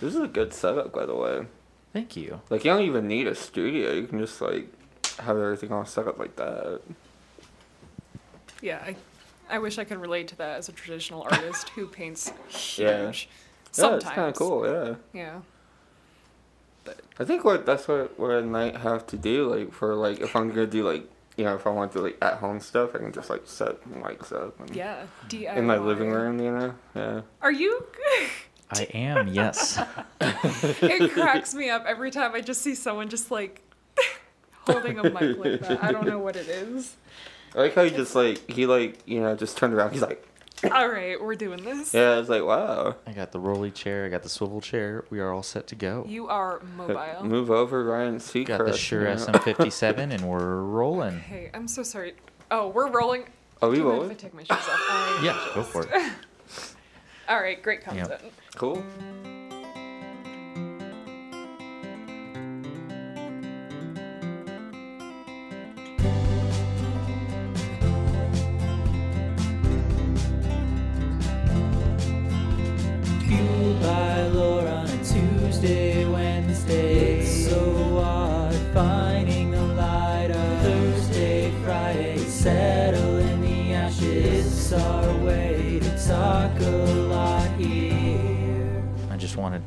This is a good setup, by the way. Thank you. Like you don't even need a studio. You can just like have everything all set up like that. Yeah, I, I wish I could relate to that as a traditional artist who paints huge. Yeah. Sometimes. Yeah, it's kind of cool. Yeah. Yeah. I think what that's what what I might have to do. Like for like if I'm gonna do like you know if I want to do like at home stuff, I can just like set mics up. And, Yeah. DIY. In my living room, you know. Yeah. Are you? I am, yes. it cracks me up every time I just see someone just like holding a mic like that. I don't know what it is. I like how he just like he like you know just turned around. He's like, All right, we're doing this. yeah. It's like wow. I got the rolly chair, I got the swivel chair. We are all set to go. You are mobile. Uh, move over, Ryan. Seat Got the correction, Shure yeah. SM57 and we're rolling. Hey, I'm so sorry. Oh, we're rolling. Are we Do you mind rolling? If I take my shoes off. I Yeah, go for it. All right, great content. Cool.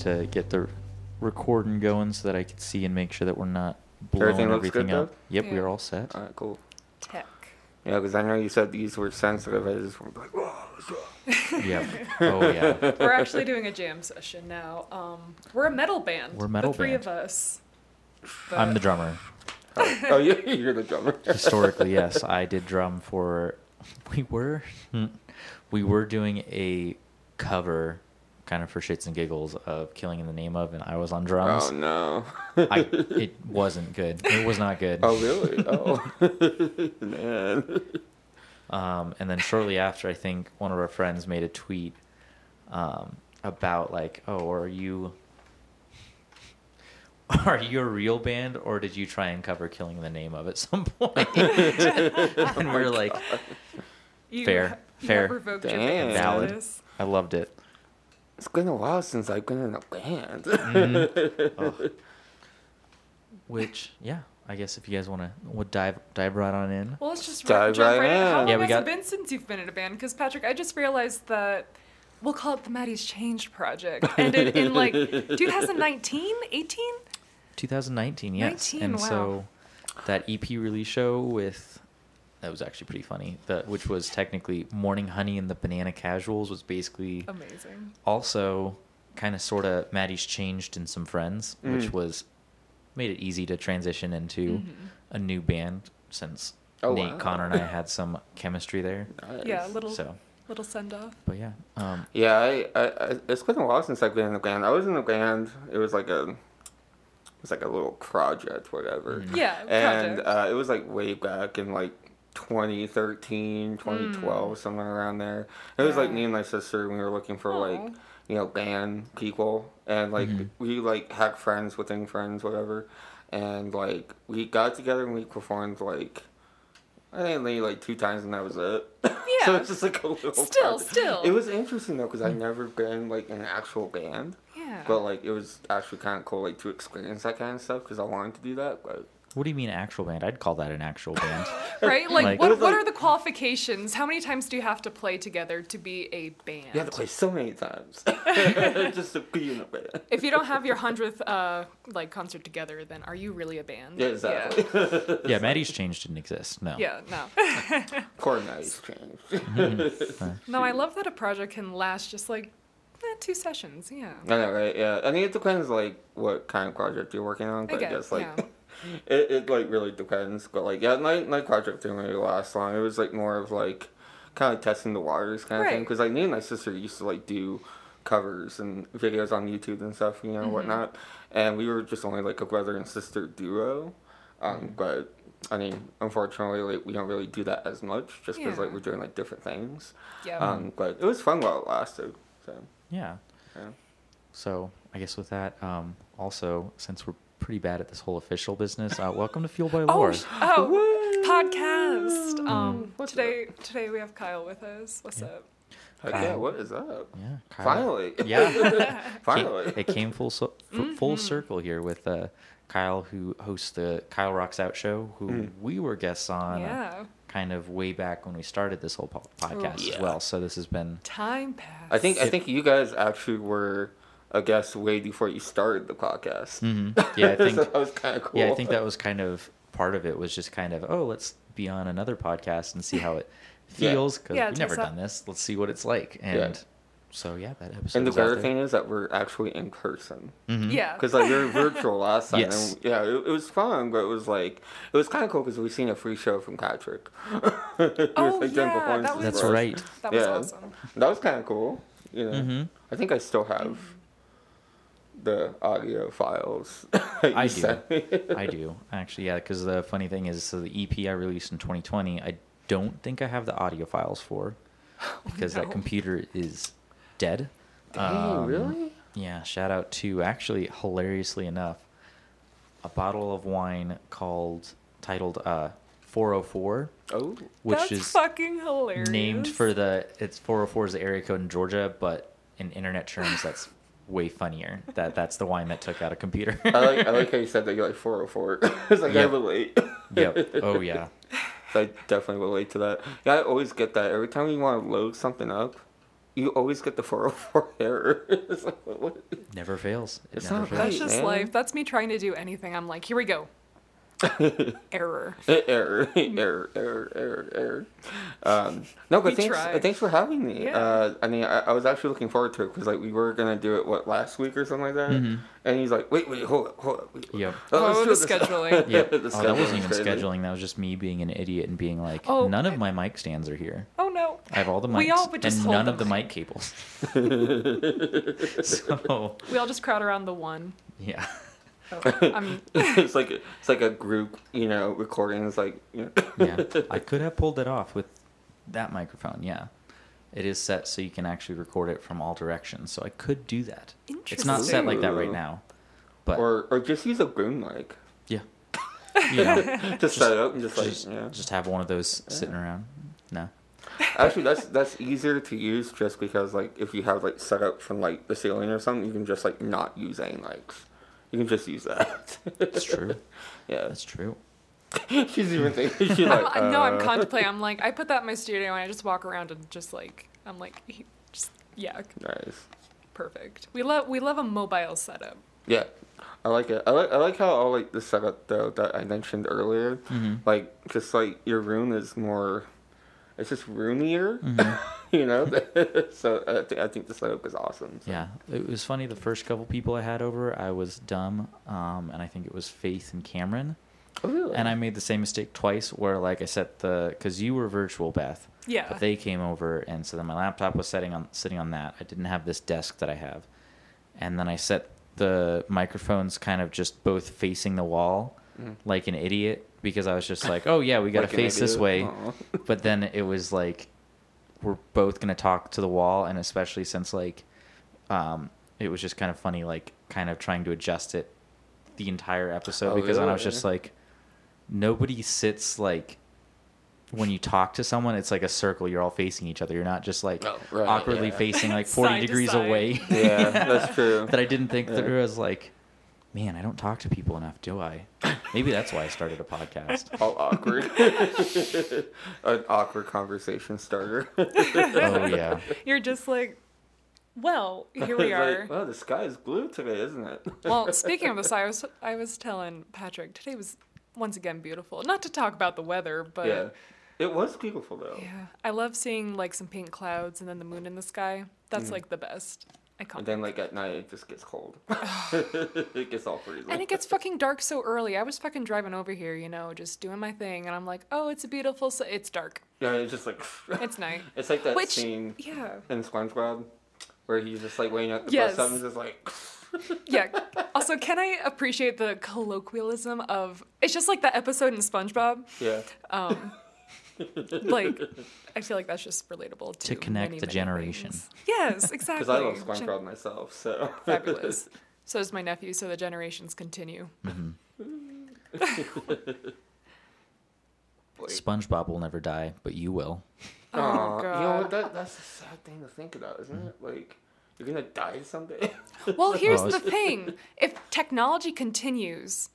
Wanted to get the recording going so that I could see and make sure that we're not blowing Everything everything, looks good, up. Yep, we're all set. All right. Cool. Tech. Yeah, because I know you said these were sensitive. I just was like, whoa. what's up?" Yep. Oh yeah. We're actually doing a jam session now. Um, we're a metal band. We're a metal the three band. of us. I'm the But- drummer. oh, you you're the drummer. Historically, yes, I did drum for. We were, we were doing a cover, kind of for shits and giggles of "Killing in the Name of," and I was on drums. Oh no. I, it wasn't good. It was not good. Oh really? Oh man. Um, and then shortly after, I think one of our friends made a tweet um, about like, "Oh, are you are you a real band, or did you try and cover "Killing in the Name of" at some point?" and we're like, You Fair, you fair. have revoked your Damn. band Valid. status. I loved it. It's been a while since I've been in a band. Mm-hmm. Ugh. Which, yeah, I guess if you guys want to would dive dive right on in. Well, let's just Dive jump right right in. in. How long Yeah, we has got- it been since you've been in a band? Because Patrick, I just realized that we'll call it the Maddie's Changed project. Ended in like 2019, 18. 2019, yes. 19, and wow. so that EP release show with that was actually pretty funny. The which was technically Morning Honey and the Banana Casuals was basically Amazing. also kind of sort of Maddie's changed in some friends, which Mm. was made it easy to transition into Mhm. a new band since Oh, Nate, wow. Connor, and I had some chemistry there. Nice. Yeah, a little So, little send off. but yeah, um, Yeah, I, I, I, it's been a while since I've been in a band. I was in a band. It was like a, it was like a little project, whatever. Mhm. Yeah, And project. uh, it was like way back in like 2013, 2012, somewhere around there. It was like Mm. Me and my sister. We were looking for Aw. like you know band people, and like Mhm. we like had friends within friends, whatever. And like we got together and we performed like. I think only like two times and that was it. Yeah. so it's just like a little. Still, project. still. It was interesting though because I'd never been like in an actual band, yeah. but like it was actually kind of cool like to experience that kind of stuff because I wanted to do that. But what do you mean actual band? I'd call that an actual band. right? Like, Like- what, what like- are the qualifications? How many times do you have to play together to be a band? you have to play so many times just to be in a band. If you don't have your hundredth uh, like concert together, then are you really a band? Yeah, exactly. yeah, Maddie's change didn't exist. No. Yeah, no. Core nice change. Mm-hmm. no, I love that a project can last just like eh, two sessions. Yeah. I know, right? Yeah. I mean, it depends like what kind of project you're working on. But I, guess, guess like yeah. it, it like really depends. But like yeah, my my project didn't really last long. It was like more of like kind of like testing the waters kind of thing. Because like me and my sister used to like do covers and videos on YouTube and stuff, you know, Mm-hmm. whatnot. And we were just only like a brother and sister duo. Um, Mm-hmm. but I mean, unfortunately, like we don't really do that as much, just because like we're doing like different things. Yeah. Um, but it was fun while it lasted. So Yeah. yeah. So I guess with that, um, also since we're pretty bad at this whole official business, uh, welcome to Fuel by oh, Lore. sh- oh, podcast. Um, What's today today we have Kyle with us. What's Yeah. up? Heck Kyle. yeah, what is up? Yeah, Kyle. Finally. Yeah, Finally. it came full so, f- full Mm-hmm. circle here with uh, Kyle, who hosts the Kyle Rocks Out show, who Mm. we were guests on, uh, Yeah. kind of way back when we started this whole po- podcast Yeah. as well. So this has been Time passed. I think I think you guys actually were a guest way before you started the podcast. Mhm. yeah, I think so that was kind of cool. yeah, I think that was kind of part of it was just kind of oh let's be on another podcast and see how it feels because Yeah, we've never test done this. Let's see what it's like. And so yeah, that episode. And the is better thing is that we're actually in person. Mhm. Yeah. Because like we were virtual last time. Yes. And, yeah, it, it was fun, but it was like it was kind of cool because we seen a free show from Patrick. It was, Oh, like, yeah, that was- That's right. That was Yeah. awesome. That was kind of cool. You know, Mhm. I think I still have the audio files. I do. I do actually, yeah. Because the funny thing is, so the EP I released in 2020, I don't think I have the audio files for because that no. computer is dead. Dang, Um, really? Yeah. Shout out to actually, hilariously enough, a bottle of wine called titled uh, 404, Oh, which That's is fucking hilarious. named for the it's 404 is the area code in Georgia, but in internet terms, that's way funnier. That that's the wine that took out a computer. I like I like how you said that you're like 404. it's like I relate. yep. Oh yeah. So I definitely relate to that. Yeah, I always get that. Every time you want to load something up, you always get the 404 error. it's like, what? what? Never fails. It It's never not fails. That's just man. life. That's me trying to do anything. I'm like, here we go. Error. error, error, error, error, error. Um, no, but We thanks, try. uh, thanks for having me. Yeah. Uh, I mean, I, I was actually looking forward to it because like we were gonna do it what last week or something like that, Mhm. and he's like, wait, wait, hold up, hold up. Wait, Yep. Oh, let's the scheduling. Yeah. The Oh, that wasn't even crazy. scheduling. That was just me being an idiot and being like, Oh, none of my mic stands are here. Oh no. I have all the mics We all would just and hold none of the mic cables. so We all just crowd around the one. yeah. Oh, I mean, it's like it's like a group, you know, recording. It's like, you know. Yeah. I could have pulled it off with that microphone. Yeah. It is set so you can actually record it from all directions. So I could do that. It's not set like that right now. But or or just use a boom mic. yeah. You know, Just, set it up and just like yeah. just have one of those sitting around. No. Actually, that's that's easier to use just because like if you have like set up from like the ceiling or something, you can just like not use any mics. You can just use that. That's true. yeah. That's true. She's even thinking. She's I'm, like, I know I'm uh, contemplating. I'm like, I put that in my studio and I just walk around and just like, I'm like, just yeah, Nice. perfect. We love we love a mobile setup. Yeah, I like it. I like I like how all like the setup though that I mentioned earlier. Mhm. Like just like your room is more, it's just roomier. Mhm. you know. so I, th- I think the setup is awesome. so. Yeah, it was funny. The first couple people I had over, I was dumb, um, and I think it was Faith and Cameron, Oh really? and I made the same mistake twice. Where like I set the because you were virtual Beth, Yeah. but they came over, and so then my laptop was setting on sitting on that. I didn't have this desk that I have, and then I set the microphones kind of just both facing the wall, Mm. like an idiot, because I was just like, oh yeah, we got to Like face this way. But then it was like we're both gonna talk to the wall and especially since like um it was just kind of funny like kind of trying to adjust it the entire episode Oh, because then i was just like nobody sits like when you talk to someone it's like a circle you're all facing each other you're not just like Oh, right, awkwardly yeah. facing like 40 degrees away Yeah, that's true. that i didn't think Yeah. through i was like man i don't talk to people enough do i maybe that's why i started a podcast All awkward. An awkward conversation starter. oh yeah You're just like, well, here we are. Like, well, the sky is blue today, isn't it? well, speaking of this, I was I was telling Patrick today was once again beautiful. Not to talk about the weather, but yeah, it was beautiful though. yeah, I love seeing like some pink clouds and then the moon in the sky. That's Mm. like the best. I can't. And then like at night it just gets cold. it gets all freezing. And it gets fucking dark so early. I was fucking driving over here, you know, just doing my thing, and I'm like, oh, it's a beautiful. So it's dark. yeah, it's just like It's night. It's like that Which, scene yeah, in SpongeBob where he's just like waiting at the Yes. bus stop and just like. yeah. Also, can I appreciate the colloquialism of? It's just like that episode in SpongeBob. Yeah. Um, like, I feel like that's just relatable to, To connect many, the many generation. things. Yes, exactly. Because I love Gen- SpongeBob myself, so. Fabulous. So does my nephew. So the generations continue. Mhm. SpongeBob will never die, but you will. Oh, Aw, you know That, that's a sad thing to think about, isn't it? Like, you're gonna die someday. Well, here's Oh, the thing. If technology continues,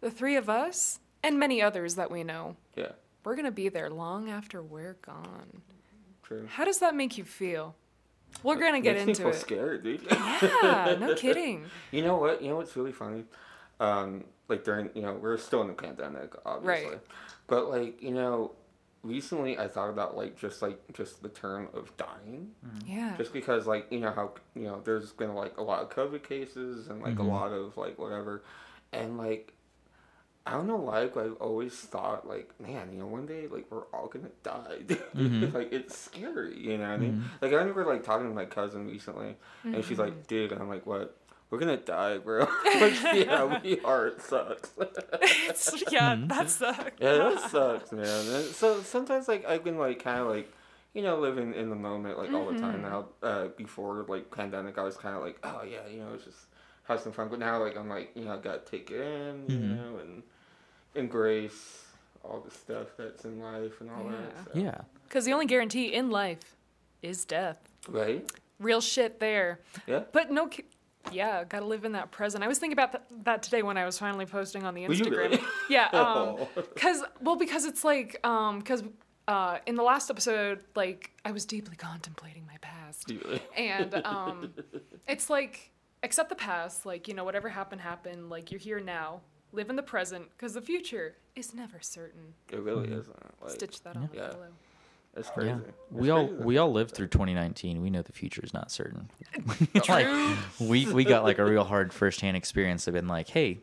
the three of us and many others that we know, yeah, we're going to be there long after we're gone. true. How does that make you feel? We're going to get Makes me into feel it. scared, dude. Yeah, no kidding. You know what? You know what's really funny? Um, like during, you know, we're still in the pandemic, obviously. Right. But like, you know, recently I thought about like just like just the term of dying, Yeah. just because like you know how you know there's been like a lot of COVID cases and like Mhm. a lot of like whatever, and like. I don't know why, but I've always thought like, man, you know, one day like we're all gonna die. Mhm. like it's scary, you know what I mean? Like I remember like talking to my cousin recently, and she's like, "Dude," and I'm like, "What? We're gonna die, bro." like, yeah, we are. It sucks. It's- yeah, that sucks. yeah, that sucks, man. And so sometimes like I've been like kind of like, you know, living in the moment like all the time now. Uh, before like pandemic, I was kind of like, oh yeah, you know, it's just have some fun. But now like I'm like, you know, I gotta take it in, you Mhm. know, and embrace all the stuff that's in life and all Yeah. that. So. Yeah. Because the only guarantee in life is death. Right. Real shit there. Yeah. But no, ki- yeah, gotta live in that present. I was thinking about th- that today when I was finally posting on the Were you Instagram. really? Yeah, um, Oh. cause well, because it's like, um, cause uh, in the last episode, like I was deeply contemplating my past, Really? and um, it's like accept the past, like you know whatever happened happened, like you're here now, live in the present, cause the future is never certain. It really mm-hmm. isn't. Like, Stitch that on Yeah. below. It's crazy. Yeah. It's We all we all lived through 2019. We know the future is not certain. like we we got like a real hard firsthand experience of being like, hey,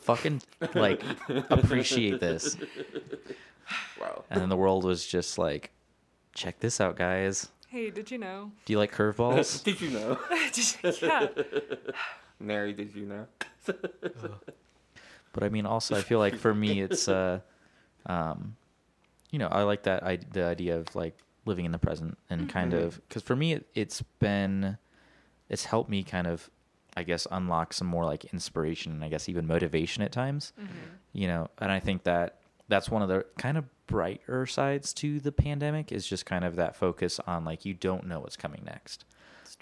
fucking like appreciate this. Wow. And then the world was just like, check this out, guys. Hey, did you know? Do you like curveballs? did you know? yeah. Mary, did you know? But I mean, also, I feel like for me, it's uh, um, you know, I like that I the idea of like living in the present and kind Mhm. of because for me, it, it's been, it's helped me kind of, I guess, unlock some more like inspiration and I guess even motivation at times. You know, and I think that that's one of the kind of brighter sides to the pandemic is just kind of that focus on like you don't know what's coming next.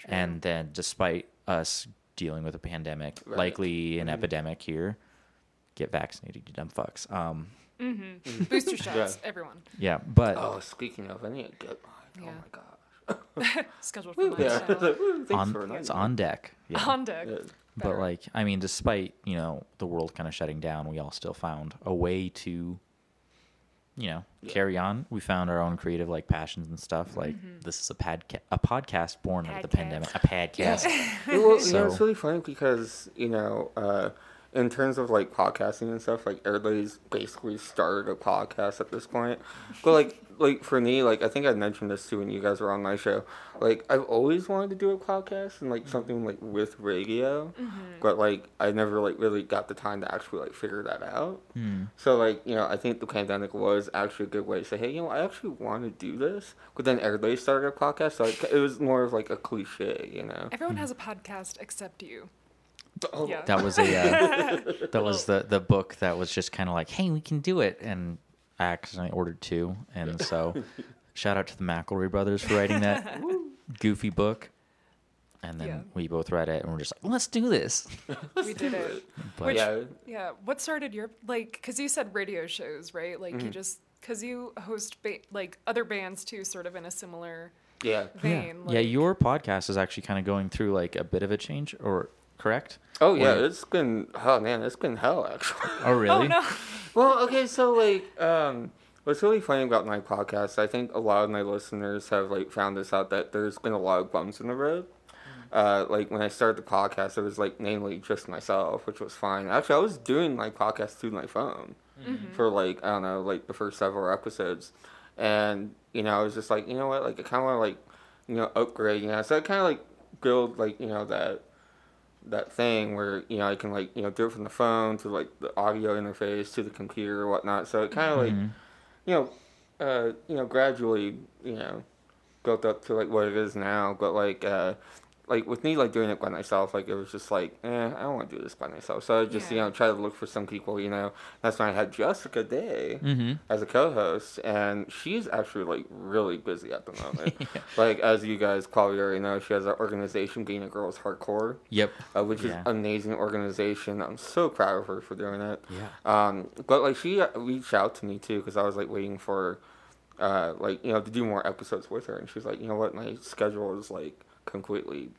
And then, despite us dealing with a pandemic, Right. likely an Mhm. epidemic here, get vaccinated, you dumb fucks. Um, Mm-hmm. Booster shots, Yeah. everyone. yeah, but Oh, speaking of, I need to get mine. Yeah. Oh my gosh. Scheduled for Woo, yeah. so- on for it's on deck. Yeah. On deck. Yeah. but like, I mean, despite you know the world kind of shutting down, we all still found a way to, you know, Yeah. carry on. We found our own creative like passions and stuff. Like this is a padca- a podcast born out of the pandemic. A podcast. Yeah, well, you know, it's really funny because you know, uh, in terms of like podcasting and stuff, like everybody's basically started a podcast at this point. But like, like for me, like I think I mentioned this too when you guys were on my show. Like I've always wanted to do a podcast and like mm-hmm. something like with radio, mm-hmm. but like I never like really got the time to actually like figure that out. Hmm. So like you know, I think the pandemic was actually a good way to say, hey, you know, I actually want to do this. But then everybody started a podcast, so like, it was more of like a cliche, you know. Everyone hmm. has a podcast except you. Oh, Yeah. That was a uh, that was the the book that was just kind of like, hey, we can do it, and I accidentally ordered two, and so shout out to the McElroy brothers for writing that goofy book, and then Yeah. we both read it, and we're just like, let's do this. We did it. But Which- yeah, Yeah. What started your like? Because you said radio shows, right? Like Mm-hmm. you just because you host ba- like other bands too, sort of in a similar yeah. yeah, vein. yeah, like- your podcast is actually kind of going through like a bit of a change, or correct? Oh yeah, Or- it's been oh man, it's been hell actually. Oh really? Oh no. well, okay, so like um what's really funny about my podcast, I think a lot of my listeners have like found this out that there's been a lot of bumps in the road. Uh, like when I started the podcast, it was like mainly just myself, which was fine. Actually, I was doing my podcast through my phone for like I don't know, like the first several episodes, and you know I was just like, you know what, like I kind of want to like, you know, upgrade, you know, so I kind of like build like you know that that thing where you know I can like you know do it from the phone to like the audio interface to the computer or whatnot. So it kind of like Mhm. you know, uh, you know, gradually, you know, built up to like what it is now. But like, uh, like with me like doing it by myself, like it was just like, eh, I don't want to do this by myself. So I just you know try to look for some people. You know, that's when I had Jessica Day Mm-hmm. as a co-host, and she's actually like really busy at the moment. Like as you guys probably already know, she has an organization, Being a Girls Hardcore, Yep. uh, which Yeah. is amazing organization. I'm so proud of her for doing it. Yeah. Um, but like she uh, reached out to me too because I was like waiting for, uh, like you know to do more episodes with her, and she's like, you know what, my schedule is like completely,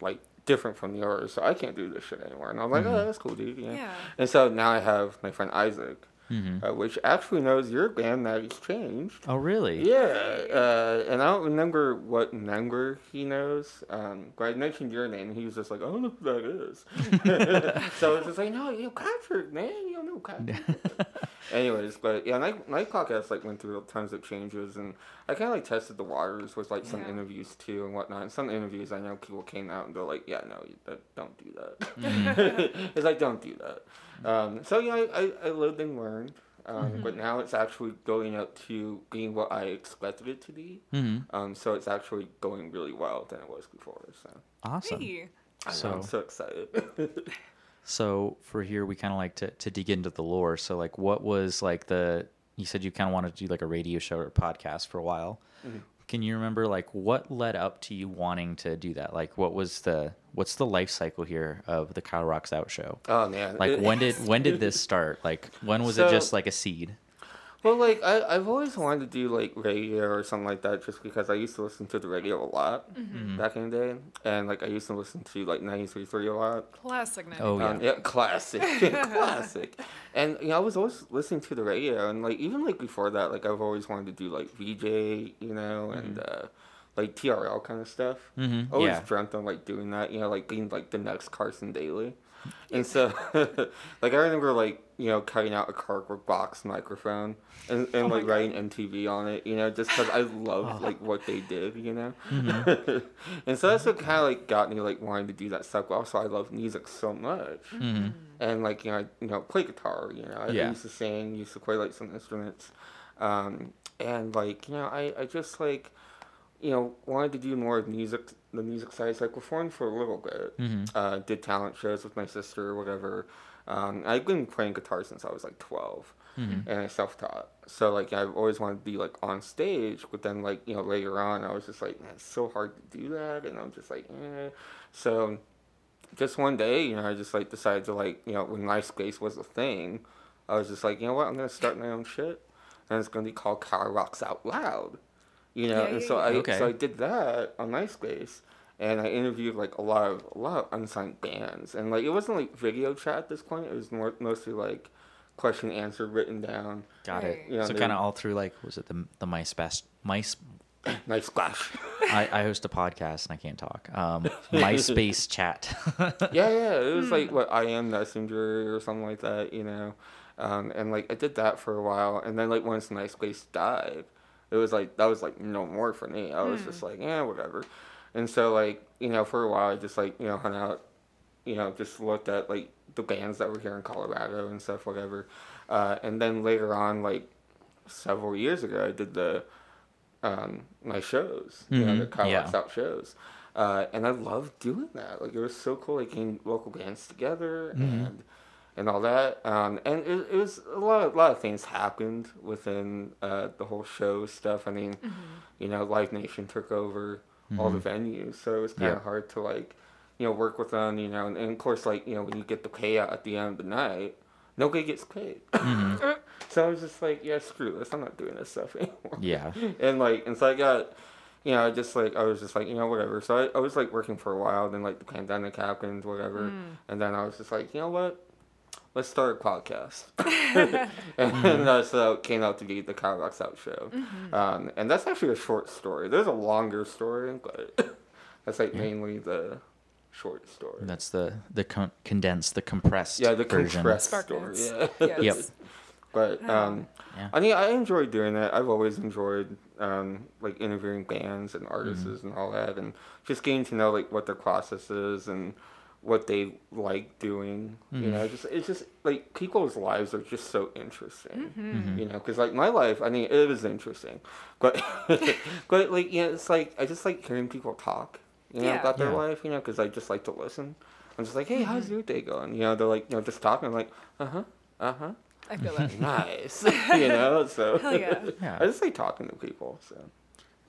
like different from yours, so I can't do this shit anymore. And I'm like, Mhm. oh, that's cool, dude. Yeah. Yeah. And so now I have my friend Isaac, Mm-hmm. uh, which actually knows your band that has changed. Oh, really? Yeah, uh, and I don't remember what number he knows. Um, but I mentioned your name, and he was just like, "I don't know who that is." so I was just like, "No, you know, Patrick, man, you don't know Patrick." Anyways, but yeah, night night podcast like went through tons of changes, and I kind of like tested the waters with like some Yeah. interviews too and whatnot. And some interviews, I know people came out and they're like, "Yeah, no, you, that, don't do that." Mm-hmm. it's like don't do that. Um, so yeah, I, I, I lived and learned. Um, Mm-hmm. But now it's actually going up to being what I expected it to be. Mm-hmm. Um, so it's actually going really well than it was before. So Awesome. Hey. I know, So- I'm so excited. So for here, we kind of like to, to dig into the lore. So like, what was like the? You said you kind of wanted to do like a radio show or podcast for a while. Mm-hmm. Can you remember like what led up to you wanting to do that? Like, what was the what's the life cycle here of the Kyle Rocks Out show? oh man! Like, when did when did this start? Like, when was it just like a seed? Well, like I, I've always wanted to do like radio or something like that, just because I used to listen to the radio a lot Mm-hmm. back in the day, and like I used to listen to like ninety three three a lot. Classic night. Oh, yeah. Um, yeah, classic, classic. And you know, I was always listening to the radio, and like even like before that, like I've always wanted to do like VJ, you know, and uh, like TRL kind of stuff. Mm-hmm. Always Yeah. dreamt of like doing that, you know, like being like the next Carson Daly. And so, like I remember like you know cutting out a cardboard box microphone and, and Oh like writing MTV on it, you know, just because I loved like what they did, you know. Mm-hmm. and so that's what kind of like got me like wanting to do that stuff. But also, I love music so much Mm-hmm. and like you know, I, you know, play guitar. You know, I Yeah. used to sing, used to play like some instruments, um, and like you know, I, I just like, you know, wanted to do more of music, the music side. So I performed for a little bit, Mm-hmm. uh, did talent shows with my sister or whatever. Um, I've been playing guitar since I was like twelve, Mm-hmm. and I self taught. So like I've always wanted to be like on stage, but then like you know later on I was just like, man, it's so hard to do that, and I'm just like, eh. So just one day, you know, I just like decided to like, you know, when MySpace was a thing, I was just like, you know what, I'm gonna start my own shit, and it's gonna be called Kyle Rocks Out Loud, you know. Yeah, and yeah, so yeah. I Okay. so I did that on MySpace, and I interviewed like a lot of a lot of unsigned bands, and like it wasn't like video chat at this point. It was more mostly like question answer written down. Got Right. it. Yeah, so kind of all through like was it the the MySpace mice? Nice splash. I, I host a podcast and I can't talk. Um, MySpace chat. yeah, yeah. It was Hmm. like what I am Messenger or something like that, you know. Um, and like I did that for a while, and then like once MySpace died, it was like that was like no more for me. I was Hmm. just like, yeah, whatever. And so like you know, for a while, I just like you know hung out, you know, just looked at like the bands that were here in Colorado and stuff, whatever. Uh, and then later on, like several years ago, I did the um, my shows, you know, the Mhm, Kyle yeah. Out shows. Uh, and I loved doing that. Like it was so cool, like getting local bands together Mhm. and and all that. Um, and it, it was a lot, of, lot of things happened within uh, the whole show stuff. I mean, you know, Live Nation took over all the venues, so it was kind of Yeah. hard to like, you know, work with them. You know, and, and of course, like you know, when you get the payout at the end of the night, nobody gets paid. Mhm. so I was just like, yeah, screw this. I'm not doing this stuff anymore Yeah. and like and so I got you know, I just like I was just like, you know, whatever. So I, I was like working for a while, then like the pandemic happened, whatever. And then I was just like, you know what? Let's start a podcast. and uh, so it came out to be the Kyle Rocks Out show. Um, and that's actually a short story. There's a longer story, but that's like mainly the short story. That's the the con- condensed, the compressed yeah, the version. compressed Spark story. Yeah. Yes. Yep. But Oh. um, Yeah. I mean, I enjoy doing that. I've always enjoyed um, like interviewing bands and artists Mm-hmm. and all that, and just getting to know like what their process is and what they like doing. You Mm-hmm. know, just it's just like people's lives are just so interesting. Mm-hmm. You know, because like my life, I mean, it is interesting, but but like yeah, it's like I just like hearing people talk. you know, Yeah. about their Yeah. life, you know, because I just like to listen. I'm just like, hey, how's Mm-hmm. your day going? You know, they're like, you know, just talking. I'm like, uh huh, uh huh, I feel that. nice. you know, so Hell yeah. Yeah. I just like talking to people. So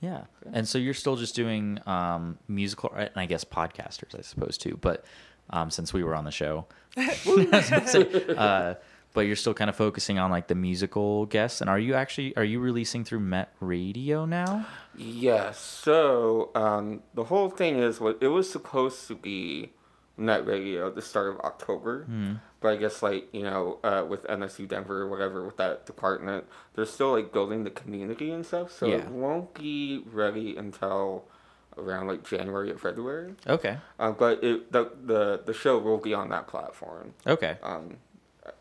Yeah. And so you're still just doing um, musical, and I guess podcasters, I suppose, too. But um, since we were on the show, uh, but you're still kind of focusing on like the musical guests. And are you actually are you releasing through Met Radio now? Yes. So um, the whole thing is what it was supposed to be Met radio at the start of October, but I guess like you know uh, with MSU Denver or whatever with that department, they're still like building the community and stuff, so Yeah. it won't be ready until around like January or February. Okay. Uh, but it, the the the show will be on that platform. Okay. Um,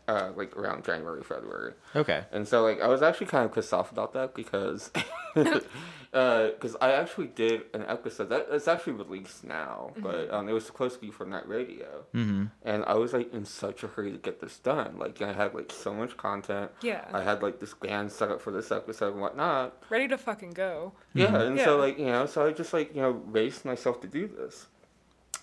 uh, like around January February. Okay. And so, like, I was actually kind of pissed off about that because, because I actually did an episode that it's actually released now, but um, it was supposed to be for night radio, Mm-hmm. and I was like in such a hurry to get this done. Like, I had like so much content. Yeah. I had like this band set up for this episode and whatnot. Ready to fucking go. Yeah, and so like you know, so I just like you know raced myself to do this,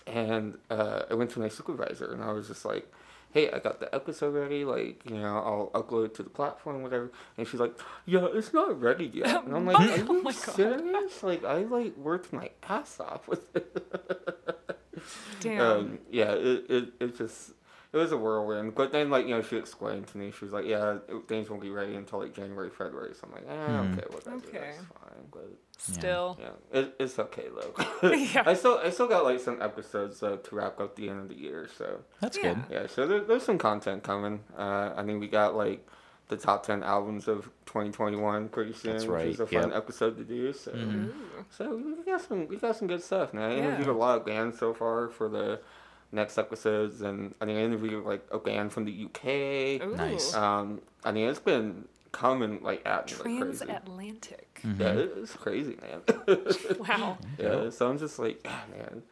and uh, I went to my supervisor and I was just like, "Hey, I got the episode ready. Like you know, I'll upload it to the platform, whatever." And she's like, "Yeah, it's not ready yet." And I'm like, Oh "Are you my God. serious? Like I like worked my ass off with it." Damn. um, yeah, it, it it just. It was a whirlwind, but then like you know she explained to me she was like yeah it- things won't be ready until like January February so I'm like eh, Hmm. okay whatever Okay. that's fine but Still. yeah, it, it's okay though. Yeah. I still I still got like some episodes uh, to wrap up the end of the year, so That's Yeah. good. yeah. So there, there's some content coming. Uh, I mean, we got like the top ten albums of 2021 pretty soon, That's which right, is a fun yep. episode to do. So Mhm. So we got some we got some good stuff. man I Yeah. interviewed a lot of bands so far for the next episodes, and I think I interviewed like a band from the UK. Ooh. Nice. Um, I mean it's been coming like at me like crazy. Transatlantic. Mhm. Yeah, it- it's crazy, man. Wow. Yeah, so I'm just like, ah, man,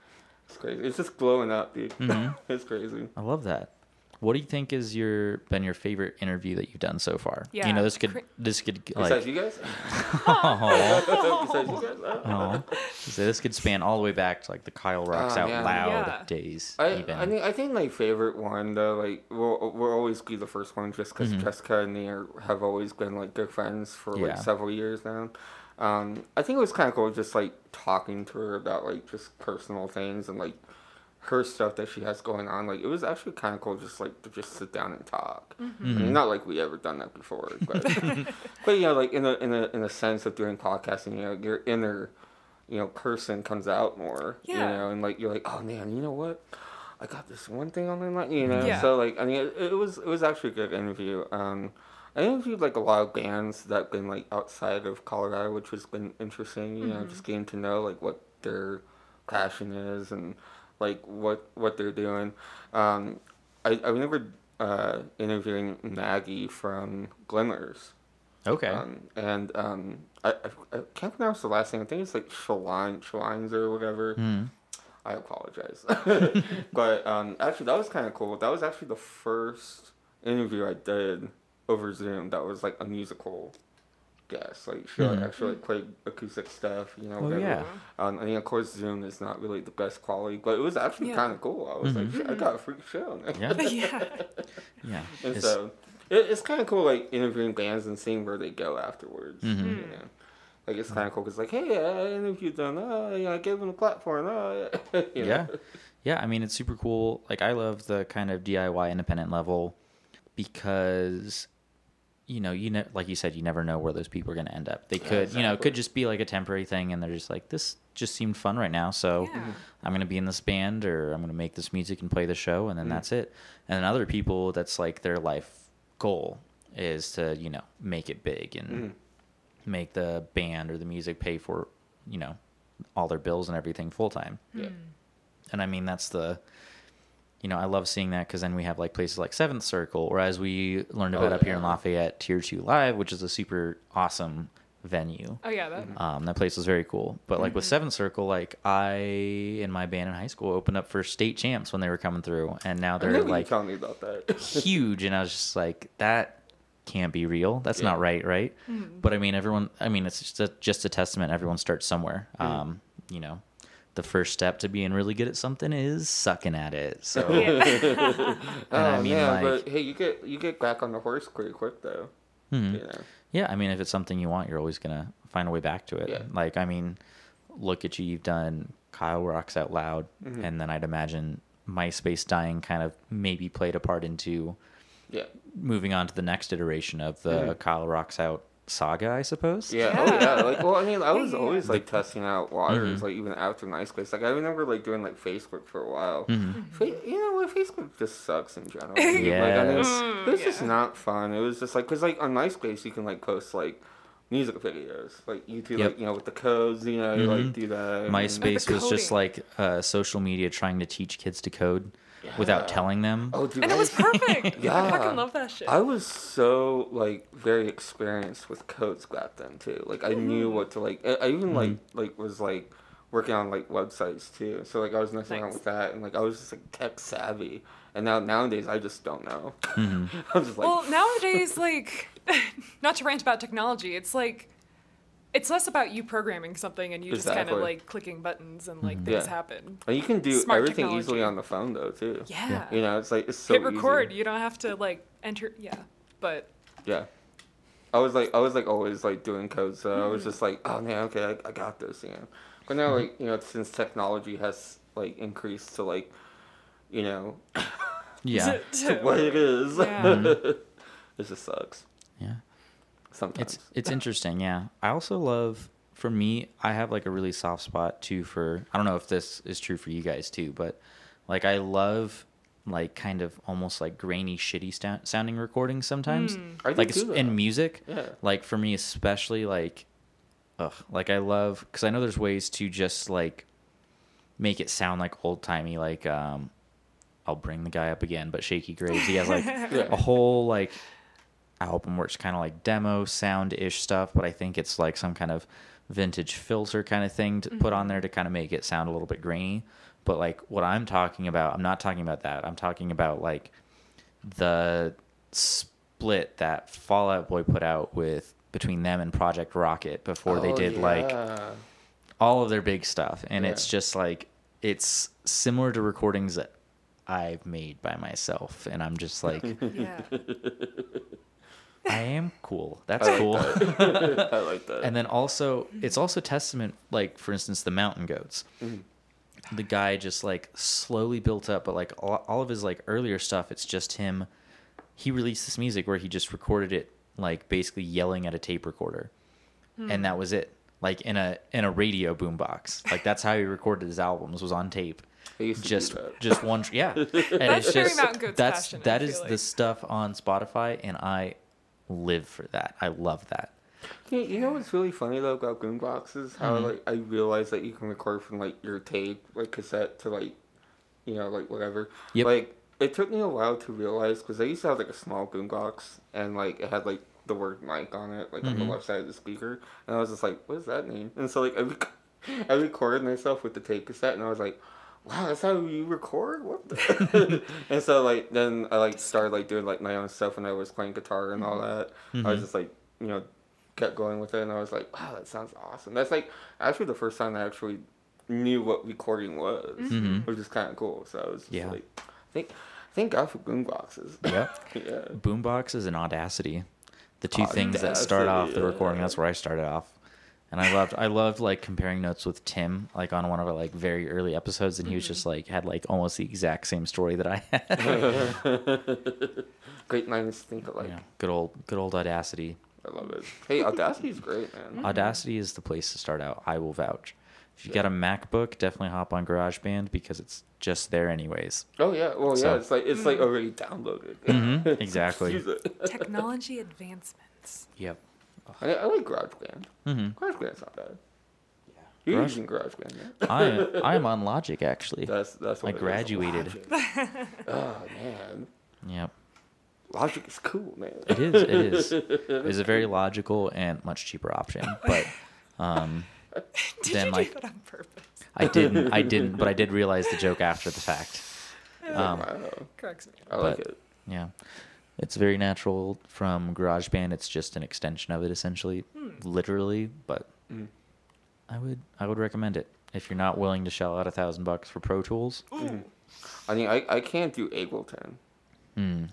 it's crazy. It's just blowing up, dude. Mhm. it's crazy. I love that. What do you think is your been your favorite interview that you've done so far? Yeah, You know, this could this could Besides like you guys? Aw. Besides you guys? Uh, Aw. so this could span all the way back to like the Kyle Rocks Oh, Out man. Loud Yeah. days. I, even. I think I think my favorite one though like will will always be the first one just because Mhm. Jessica and me are, have always been like good friends for like several years now. Um, I think it was kind of cool just like talking to her about like just personal things and like her stuff that she has going on. Like it was actually kind of cool just like to just sit down and talk. I Mhm. mean, not like we ever done that before, but but you know, like in a in a in a sense of doing podcasting, you know, your inner you know person comes out more. Yeah. You know, and like you're like, oh man, you know what? I got this one thing on my mind, you know. Yeah. So like, I mean, it, it was it was actually a good interview. Um, I interviewed like a lot of bands that been like outside of Colorado, which has been interesting. You know, just getting to know like what their passion is and like what what they're doing. Um, I I remember uh, interviewing Maggie from Glimmer's. okay. Um, and um, I, I, I can't pronounce the last name. I think it's like Shaline, Shalines or whatever. Mhm. I apologize. but um, actually, that was kind of cool. That was actually the first interview I did over Zoom that was like a musical guest. Like she like, Mhm. actually like, played acoustic stuff, you know. Oh, yeah. Um, I mean, of course, Zoom is not really the best quality, but it was actually Yeah. kind of cool. I was like, Mhm. Shit, I got a freak show. Yeah. yeah. Yeah. And It's- so it, it's kind of cool, like interviewing bands and seeing where they go afterwards. Mhm. You Mm. know, like it's kind of cool because like, hey, I interviewed them. Oh, yeah, I gave them a platform. Oh, yeah. you know? yeah yeah i mean it's super cool like i love the kind of diy independent level because you know you know like you said you never know where those people are going to end up they could you know it could just be like a temporary thing and they're just like this just seemed fun right now so Yeah. i'm going to be in this band or i'm going to make this music and play the show and then that's it and then other people that's like their life goal is to you know make it big and Mhm. make the band or the music pay for you know all their bills and everything full time Yeah. and I mean that's the, you know, I love seeing that because then we have like places like Seventh Circle, or as we learned Oh, about up here in. Lafayette, Tier Two Live, which is a super awesome venue. Oh yeah, that. Um, that place was very cool. But like with Seventh Circle, like I in my band in high school opened up for state champs when they were coming through, and now they're remember you like telling me about that. huge, and I was just like that can't be real. That's Yeah. not right, right? Mm-hmm. But I mean, everyone. I mean, it's just a, just a testament. Everyone starts somewhere. Mm-hmm. Um, you know, the first step to being really good at something is sucking at it. So Yeah. Oh I mean, man, like- but hey, you get you get back on the horse pretty quick though. Mhm. You know. Yeah, I mean, if it's something you want, you're always gonna find a way back to it. Yeah. Like, I mean, look at you. You've done Kyle Rocks Out Loud, Mhm. and then I'd imagine MySpace dying kind of maybe played a part into Yeah. moving on to the next iteration of the Mhm. Kyle Rocks Out saga, I suppose. Yeah. Oh Yeah. yeah. Like, well, I mean, I was always like testing out waters, Mhm. like even after MySpace. Like, I remember like doing like Facebook for a while. Mhm. You know what? Facebook just sucks in general. Yes. Like, I mean, Mm, it was just not fun. It was just like, cause like on MySpace you can like post like music videos, like you do Yep. like you know with the codes, you know, you Mhm. like do that. MySpace was just like uh, social media trying to teach kids to code without telling them. Oh, dude, And I it was perfect. Yeah. I fucking love that shit. I was so like very experienced with codes back then too. Like I knew what to like. I, I even like Mm-hmm. like was like working on like websites too. So like I was messing around with that, and like I was just like tech savvy. And now nowadays I just don't know. Mhm. I'm just like, well, nowadays, like, not to rant about technology, it's like, it's less about you programming something and you just kind of like clicking buttons and like Mhm. things Yeah. happen. and you can do smart everything technology. easily on the phone though too. Yeah. You know, it's like it's so Hit record. Easy. You don't have to like enter. Yeah. But Yeah. I was like, I was like always like doing code, so I was Mm-hmm. just like, oh man, okay, I, I got this, you know. But now, like, you know, since technology has like increased to like, you know, Yeah. to what it is, Yeah. it just sucks Yeah. Sometimes. It's it's interesting, yeah. I also love for me, I have like a really soft spot too for I don't know if this is true for you guys too, but like I love like kind of almost like grainy shitty sta- sounding recordings sometimes. Mm. I do Like too, in music, Yeah. like for me especially like ugh, like I love cuz I know there's ways to just like make it sound like old-timey like um I'll bring the guy up again, but Shakey Graves, he has like Yeah. a whole like album where it's kind of like demo sound ish stuff, but I think it's like some kind of vintage filter kind of thing to put on mm-hmm. there to kind of make it sound a little bit grainy. But like what I'm talking about, I'm not talking about that. I'm talking about like the split that Fall Out Boy put out with between them and Project Rocket before they Oh, did like all of their big stuff and Yeah. it's just like it's similar to recordings that I've made by myself and I'm just like yeah. I am cool. That's I like cool. that. I like that. and then also it's also testament like for instance the mountain goats. Mm-hmm. The guy just like slowly built up but like all, all of his like earlier stuff it's just him he released this music where he just recorded it like basically yelling at a tape recorder. Hmm. And that was it. Like in a in a radio boombox. Like that's how he recorded his albums was on tape. I used to do Just just one tr- yeah. And That's it's just Mountain Goat's that's passion, I that is feel the like. stuff on Spotify and I live for that. I love that. Yeah, you know what's really funny though about boomboxes? How Mhm. like I realized that you can record from like your tape, like cassette, to like, you know, like whatever. Yep. Like it took me a while to realize because I used to have like a small boombox and like it had like the word mic on it, like on the Mhm. left side of the speaker, and I was just like, what does that mean? And so like I, rec- I recorded myself with the tape cassette, and I was like. Wow, that's how you record. What? The? and so like then I like started like doing like my own stuff when I was playing guitar and all that. I was Mhm. just like you know kept going with it, and I was like, wow, that sounds awesome. That's like actually the first time I actually knew what recording was, Mhm. which is kind of cool. So I was just Yeah. like, thank, thank God for boomboxes. Yep. yeah. Boomboxes and Audacity, the two things that start off the recording. yeah. That's where I started off, and I loved I loved like comparing notes with Tim, like on one of our like very early episodes, and he was mm-hmm. just like had like almost the exact same story that I had. Great minds think alike. yeah, good old good old Audacity. I love it. Hey, Audacity is great, man. Mm-hmm. Audacity is the place to start out. I will vouch. If you got a MacBook, definitely hop on GarageBand because it's just there anyways. Oh yeah, well yeah, it's like it's like mm-hmm. already downloaded. Mhm, exactly. Technology advancements. Yep. I, I like GarageBand. hmm GarageBand's not bad. Yeah. You're Garage- using GarageBand, yeah? I I'm on Logic actually. That's that's what I it is. graduated. Oh man, Yep. Logic is cool, man. It is. It is. It's a very logical and much cheaper option, but um, Did Then, you like- do that on purpose? I didn't. I didn't. But I did realize the joke after the fact. Um, wow, Cracks me. up. I like but- it. Yeah. It's very natural from GarageBand. It's just an extension of it, essentially, literally. But Mm. I would I would recommend it. if you're not willing to shell out a thousand bucks for Pro Tools, I mean, I, I can't do Ableton. hmm,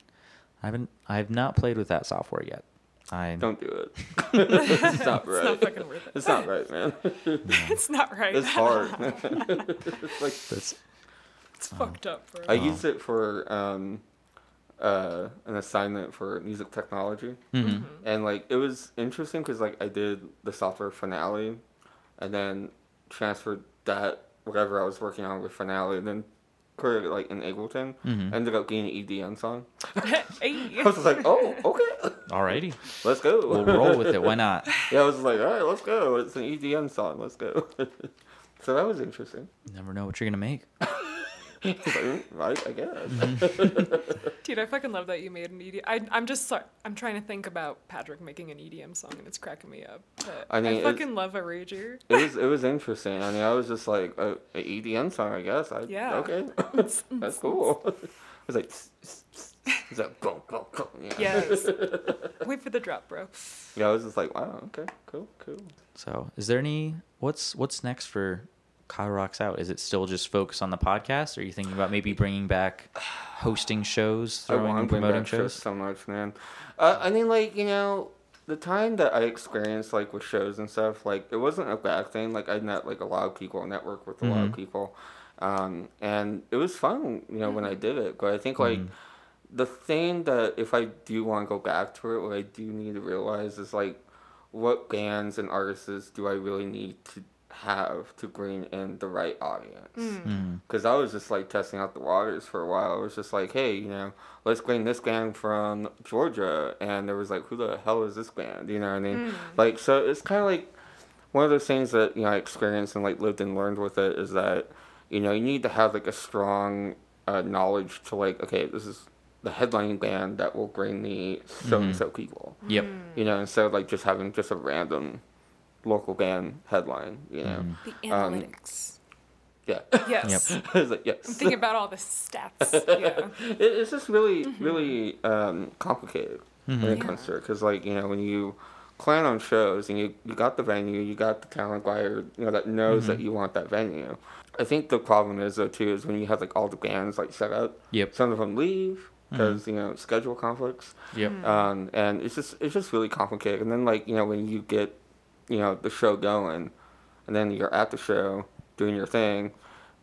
I haven't. I've not played with that software yet. I Don't do it. it's not right. It's not fucking worth it. It's not right, man. It's not right. It's hard. it's like that's It's fucked up, bro. I used it for um, uh, an assignment for music technology, mhm. and like it was interesting because like I did the software Finale, and then transferred that whatever I was working on with Finale, and then created like in Ableton. Mhm. Ended up getting an EDM song. hey. I was just like, oh, okay, alrighty. let's go. We'll roll with it. Why not? yeah, I was like, all right, let's go. It's an EDM song. Let's go. so that was interesting. Never know what you're gonna make. Like, "Mm, right, I guess. Dude, I fucking love that you made an EDM. I, I'm just sorry. I'm trying to think about Patrick making an EDM song and it's cracking me up. But I I, mean, it's- fucking love a rager. It was it was interesting. I mean, I was just like a, a EDM song, I guess. I, Yeah. Okay, that's cool. I was like, it's like boom, boom, boom. Yeah. Yes. Wait for the drop, bro. Yeah, I was just like, wow, okay, cool, cool. So, is there any what's what's next for Kyle Rocks Out? Is it still just focus on the podcast? Or are you thinking about maybe bringing back hosting shows, throwing and promoting shows so much, man. Uh, I mean, like you know, the time that I experienced like with shows and stuff, like it wasn't a bad thing. Like I met like a lot of people, network with a lot of Mhm. people, um, and it was fun. You know, when I did it, but I think like. Mhm. the thing that if I do want to go back to it, what I do need to realize is like, what bands and artists do I really need to have to bring in the right audience? Mm. Mm. Because I was just like testing out the waters for a while. I was just like, hey, you know, let's bring this band from Georgia, and there was like, who the hell is this band? You know what I mean? Mm. Like, so it's kind of like one of those things that you know I experienced and like lived and learned with it is that you know you need to have like a strong uh, knowledge to like okay this is the headlining band that will bring me so and mm-hmm. so people Yep. you know instead of like just having just a random local band headline you know Mhm. The Um, yeah yes. it's like yes I'm thinking about all the stats. Yeah. it, it's just really really um, complicated when it Yeah. comes to it because like you know when you plan on shows and you, you got the venue you got the talent buyer you know that knows that you want that venue i think the problem is though too is when you have like all the bands like set up Yep. some of them leave because you know schedule conflicts Yep. um, and it's just it's just really complicated and then like you know when you get you know the show going and then you're at the show doing your thing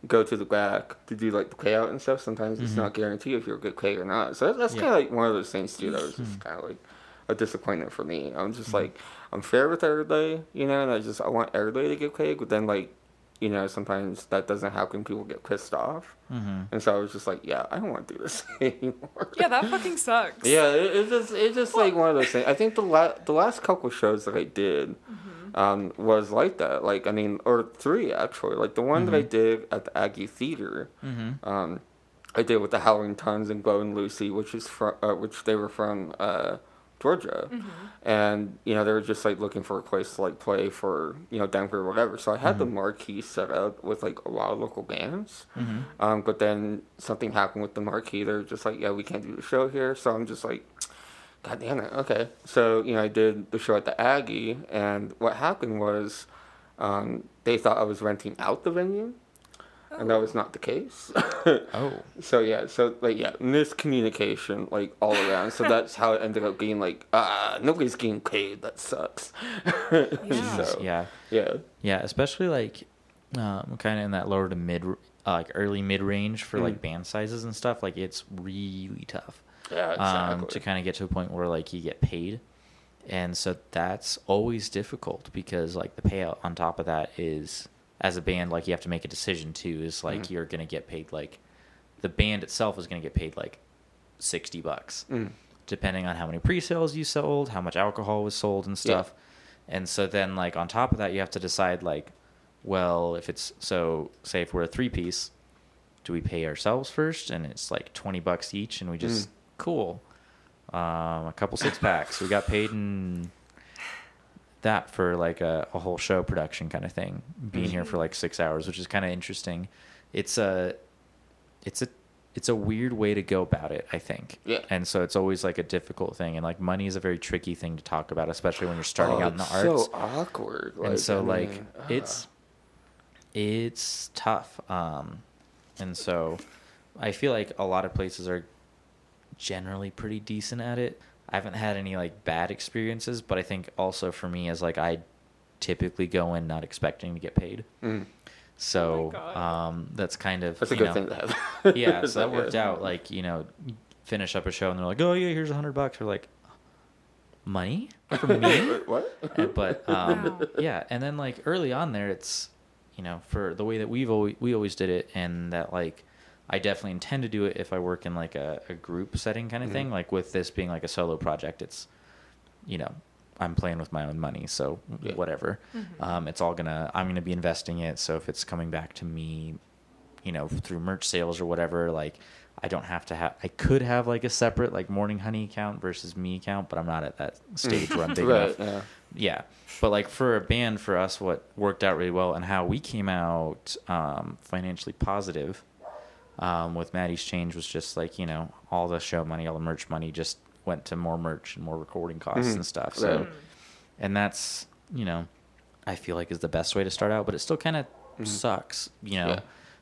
go to the back to do like the payout and stuff sometimes it's mm-hmm. not guaranteed if you're a good paid or not so that's, that's Yeah. kind of like one of those things too that was just mm-hmm. kind of like a disappointment for me i'm just mm-hmm. like i'm fair with everybody you know and i just i want everybody to get paid but then like you know sometimes that doesn't happen people get pissed off Mhm. and so i was just like yeah i don't want to do this anymore Yeah, that fucking sucks. yeah, it, it's just it's just like one of those things. I think the la- the last couple shows that I did um, was like that. Like I mean, or three actually. Like the one that I did at the Aggie Theater, Mhm. um, I did with the Howling Tons and Glow and Lucy, which is from uh, which they were from uh, Georgia, and you know they were just like looking for a place to like play for you know Denver or whatever. So I had the marquee set up with like a lot of local bands. Mhm. Um, but then something happened with the marquee. They're just like, yeah, we can't do the show here. So I'm just like, God damn it. Okay. So, you know, I did the show at the Aggie, and what happened was um, they thought I was renting out the venue, and that was not the case. Oh. so, yeah, so, like, yeah, miscommunication, like, all around. So that's how it ended up being like, ah, nobody's getting paid. That sucks. Yeah. so, Yeah. yeah. Yeah, especially like um, kind of in that lower to mid, uh, like early mid range for like band sizes and stuff. Like it's really tough Yeah, um, exactly. to kind of get to a point where like you get paid, and so that's always difficult because like the payout on top of that is as a band like you have to make a decision too. Is like Mm-hmm. you're gonna get paid like the band itself is gonna get paid like sixty bucks Mm. depending on how many pre-sales you sold, how much alcohol was sold and Yeah. stuff. And so then like on top of that you have to decide like well, if it's so say if we're a three piece, do we pay ourselves first and it's like 20 bucks each and we just Mm. Cool. Um, a couple six packs. we got paid in that for like a, a whole show production kind of thing, being here for like six hours, which is kind of interesting. It's a, it's a, it's a weird way to go about it, I think. Yeah. And so it's always like a difficult thing, and like money is a very tricky thing to talk about, especially when you're starting Oh, out in the it's arts. So awkward. and so I like mean, it's, it's tough. Um, and so I feel like a lot of places are generally pretty decent at it. I haven't had any like bad experiences, but I think also for me as like I typically go in not expecting to get paid. Mm. So God. um, that's kind of That's a you good know, thing to have. yeah, so that worked yeah. out. Like you know, finish up a show and they're like, "Oh yeah, here's a hundred bucks." We're like, "Money from me?" what? And- but um, Wow. yeah, and then like early on there, it's you know for the way that we've always we always did it, and that like I definitely intend to do it if I work in like a, a group setting kind of Mhm. thing. Like with this being like a solo project, it's you know I'm playing with my own money, so Yeah. whatever. Um, it's all gonna I'm gonna be investing it. So if it's coming back to me, you know, through merch sales or whatever, like I don't have to have. I could have like a separate like morning honey account versus me account, but I'm not at that stage where I'm big right, enough. yeah. Yeah, but like for a band, for us, what worked out really well and how we came out um, financially positive um, with Maddie's change was just like you know all the show money, all the merch money just went to more merch and more recording costs Mhm. and stuff. So, Right. and that's you know, I feel like is the best way to start out, but it still kind of Mhm. sucks, you know. Yeah.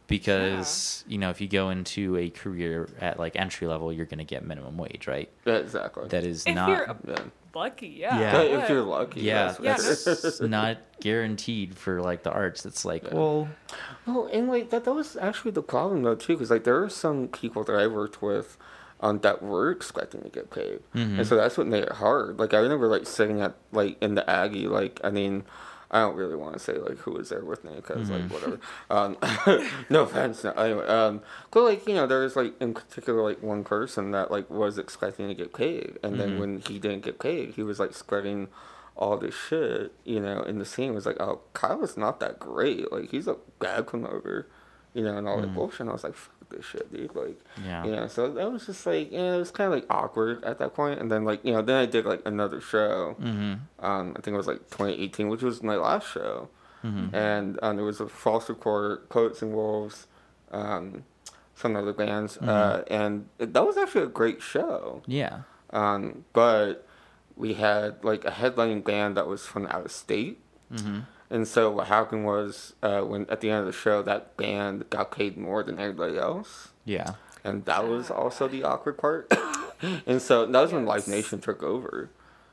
Because you know, if you go into a career at like entry level, you're gonna get minimum wage, right? Exactly. That is If not you're yeah. Lucky, yeah. Yeah. Yeah, if you're lucky. yeah, that's Yeah, that's not guaranteed for like the arts. It's like, Yeah. well, Well, and like that, that was actually the problem though too, because like there are some people that I worked with, um, that were expecting to get paid, Mhm. and so that's what made it hard. Like I remember like sitting at like in the Aggie, like I mean, I don't really want to say like who was there with me because Mhm. like whatever. Um, no offense. No, anyway, um, but like you know there was like in particular like one person that like was expecting to get paid, and then Mhm. when he didn't get paid, he was like spreading all this shit, you know, in the scene was like, oh, Kyle's not that great. Like, he's a bad promoter, you know, and all that Mm. bullshit. And I was like, fuck this shit, dude. Like, yeah, you know, so that was just like, yeah, it was kind of like awkward at that point. And then, like, you know, then I did like another show. mm-hmm, Um, I think it was like 2018, which was my last show. mm-hmm, And um, there was a false record, Coats and Wolves, um, some other bands. Mhm. Uh, and that was actually a great show. yeah, Um, but we had like a headlining band that was from out of state. mm-hmm, And so what happened was uh, when at the end of the show, that band got paid more than everybody else, yeah, and that was also the awkward part. and so that was when Live Nation took over.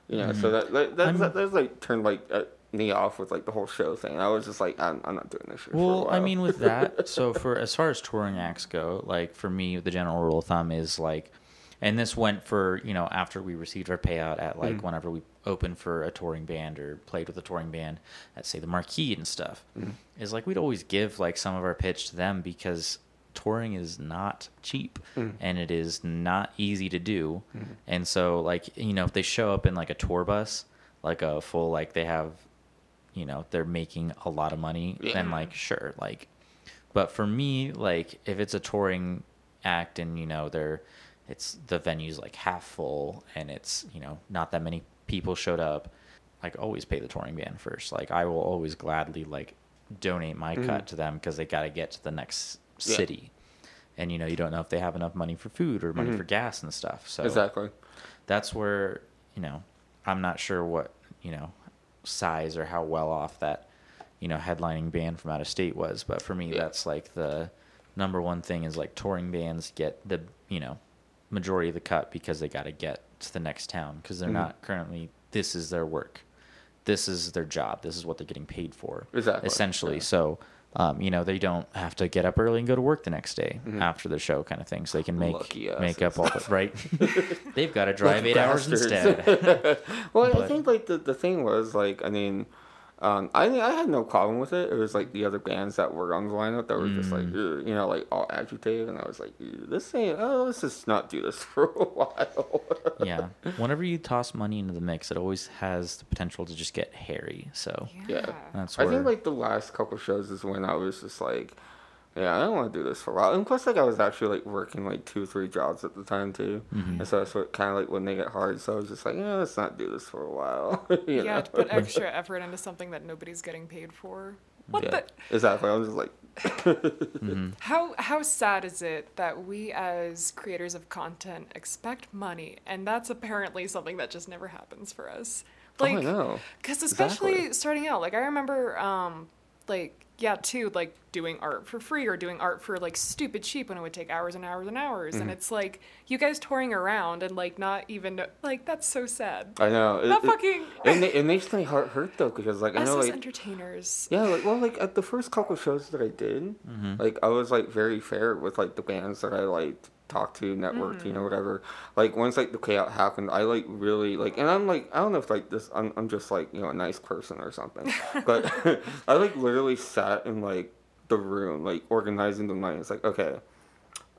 You know, so that that that, I'm- that, that like turned like uh, me off with like the whole show thing. I was just like, I'm, I'm not doing this shit. for a Well, I mean, with that, so for as far as touring acts go, like for me, the general rule of thumb is like, and this went for you know after we received our payout at like Mhm. whenever we opened for a touring band or played with a touring band at say the Marquee and stuff, Mhm. is like we'd always give like some of our pitch to them because touring is not cheap Mhm. and it is not easy to do, Mhm. and so like you know if they show up in like a tour bus, like a full like they have you know they're making a lot of money then like sure like but for me like if it's a touring act and you know they're it's the venue's like half full and it's you know not that many people showed up like always pay the touring band first like i will always gladly like donate my Mhm. cut to them because they got to get to the next Yeah. city and you know you don't know if they have enough money for food or money Mhm. for gas and stuff so exactly. that's where you know i'm not sure what you know size or how well off that you know headlining band from out of state was but for me Yeah. that's like the number one thing is like touring bands get the you know majority of the cut because they got to get to the next town because they're Mhm. not currently this is their work. This is their job. This is what they're getting paid for Exactly, essentially. Yeah. so um, you know they don't have to get up early and go to work the next day Mhm. after the show kind of thing so they can make make up all the right? They've got to drive eight hours instead. Well, I think like the, the thing was like I mean, um, I I had no problem with it. It was like the other bands that were on the lineup that were just like Mm. You know like all agitated, and I was like, this ain't. Oh, let's just not do this for a while. yeah whenever you toss money into the mix it always has the potential to just get hairy so Yeah. that's I think like the last couple shows is when I was just like, yeah, I don't want to do this for a while. And plus, like I was actually like working like two, three jobs at the time too, Mhm. and so that's what kind of like when they get hard. So I was just like, yeah, let's not do this for a while. you yeah, know? to put extra effort into something that nobody's getting paid for. What yeah, the? exactly. I was just like, Mhm. How how sad is it that we as creators of content expect money, and that's apparently something that just never happens for us. oh, Like, know. because especially Exactly. starting out, like I remember, um, like yeah, too, like doing art for free or doing art for like stupid cheap when it would take hours and hours and hours. Mm-hmm. And it's like you guys touring around and like not even like that's so sad. I know. It, That it- fucking and it, it makes my heart hurt though because like I know like entertainers. yeah like well like at the first couple shows that I did like I was like very fair with like the bands that I like talked to networked you know mm-hmm. whatever. Like once like the payout happened I like really like and I'm like I don't know if like this I'm, I'm just like you know a nice person or something but I like literally sat in like the room like organizing the money. it's like okay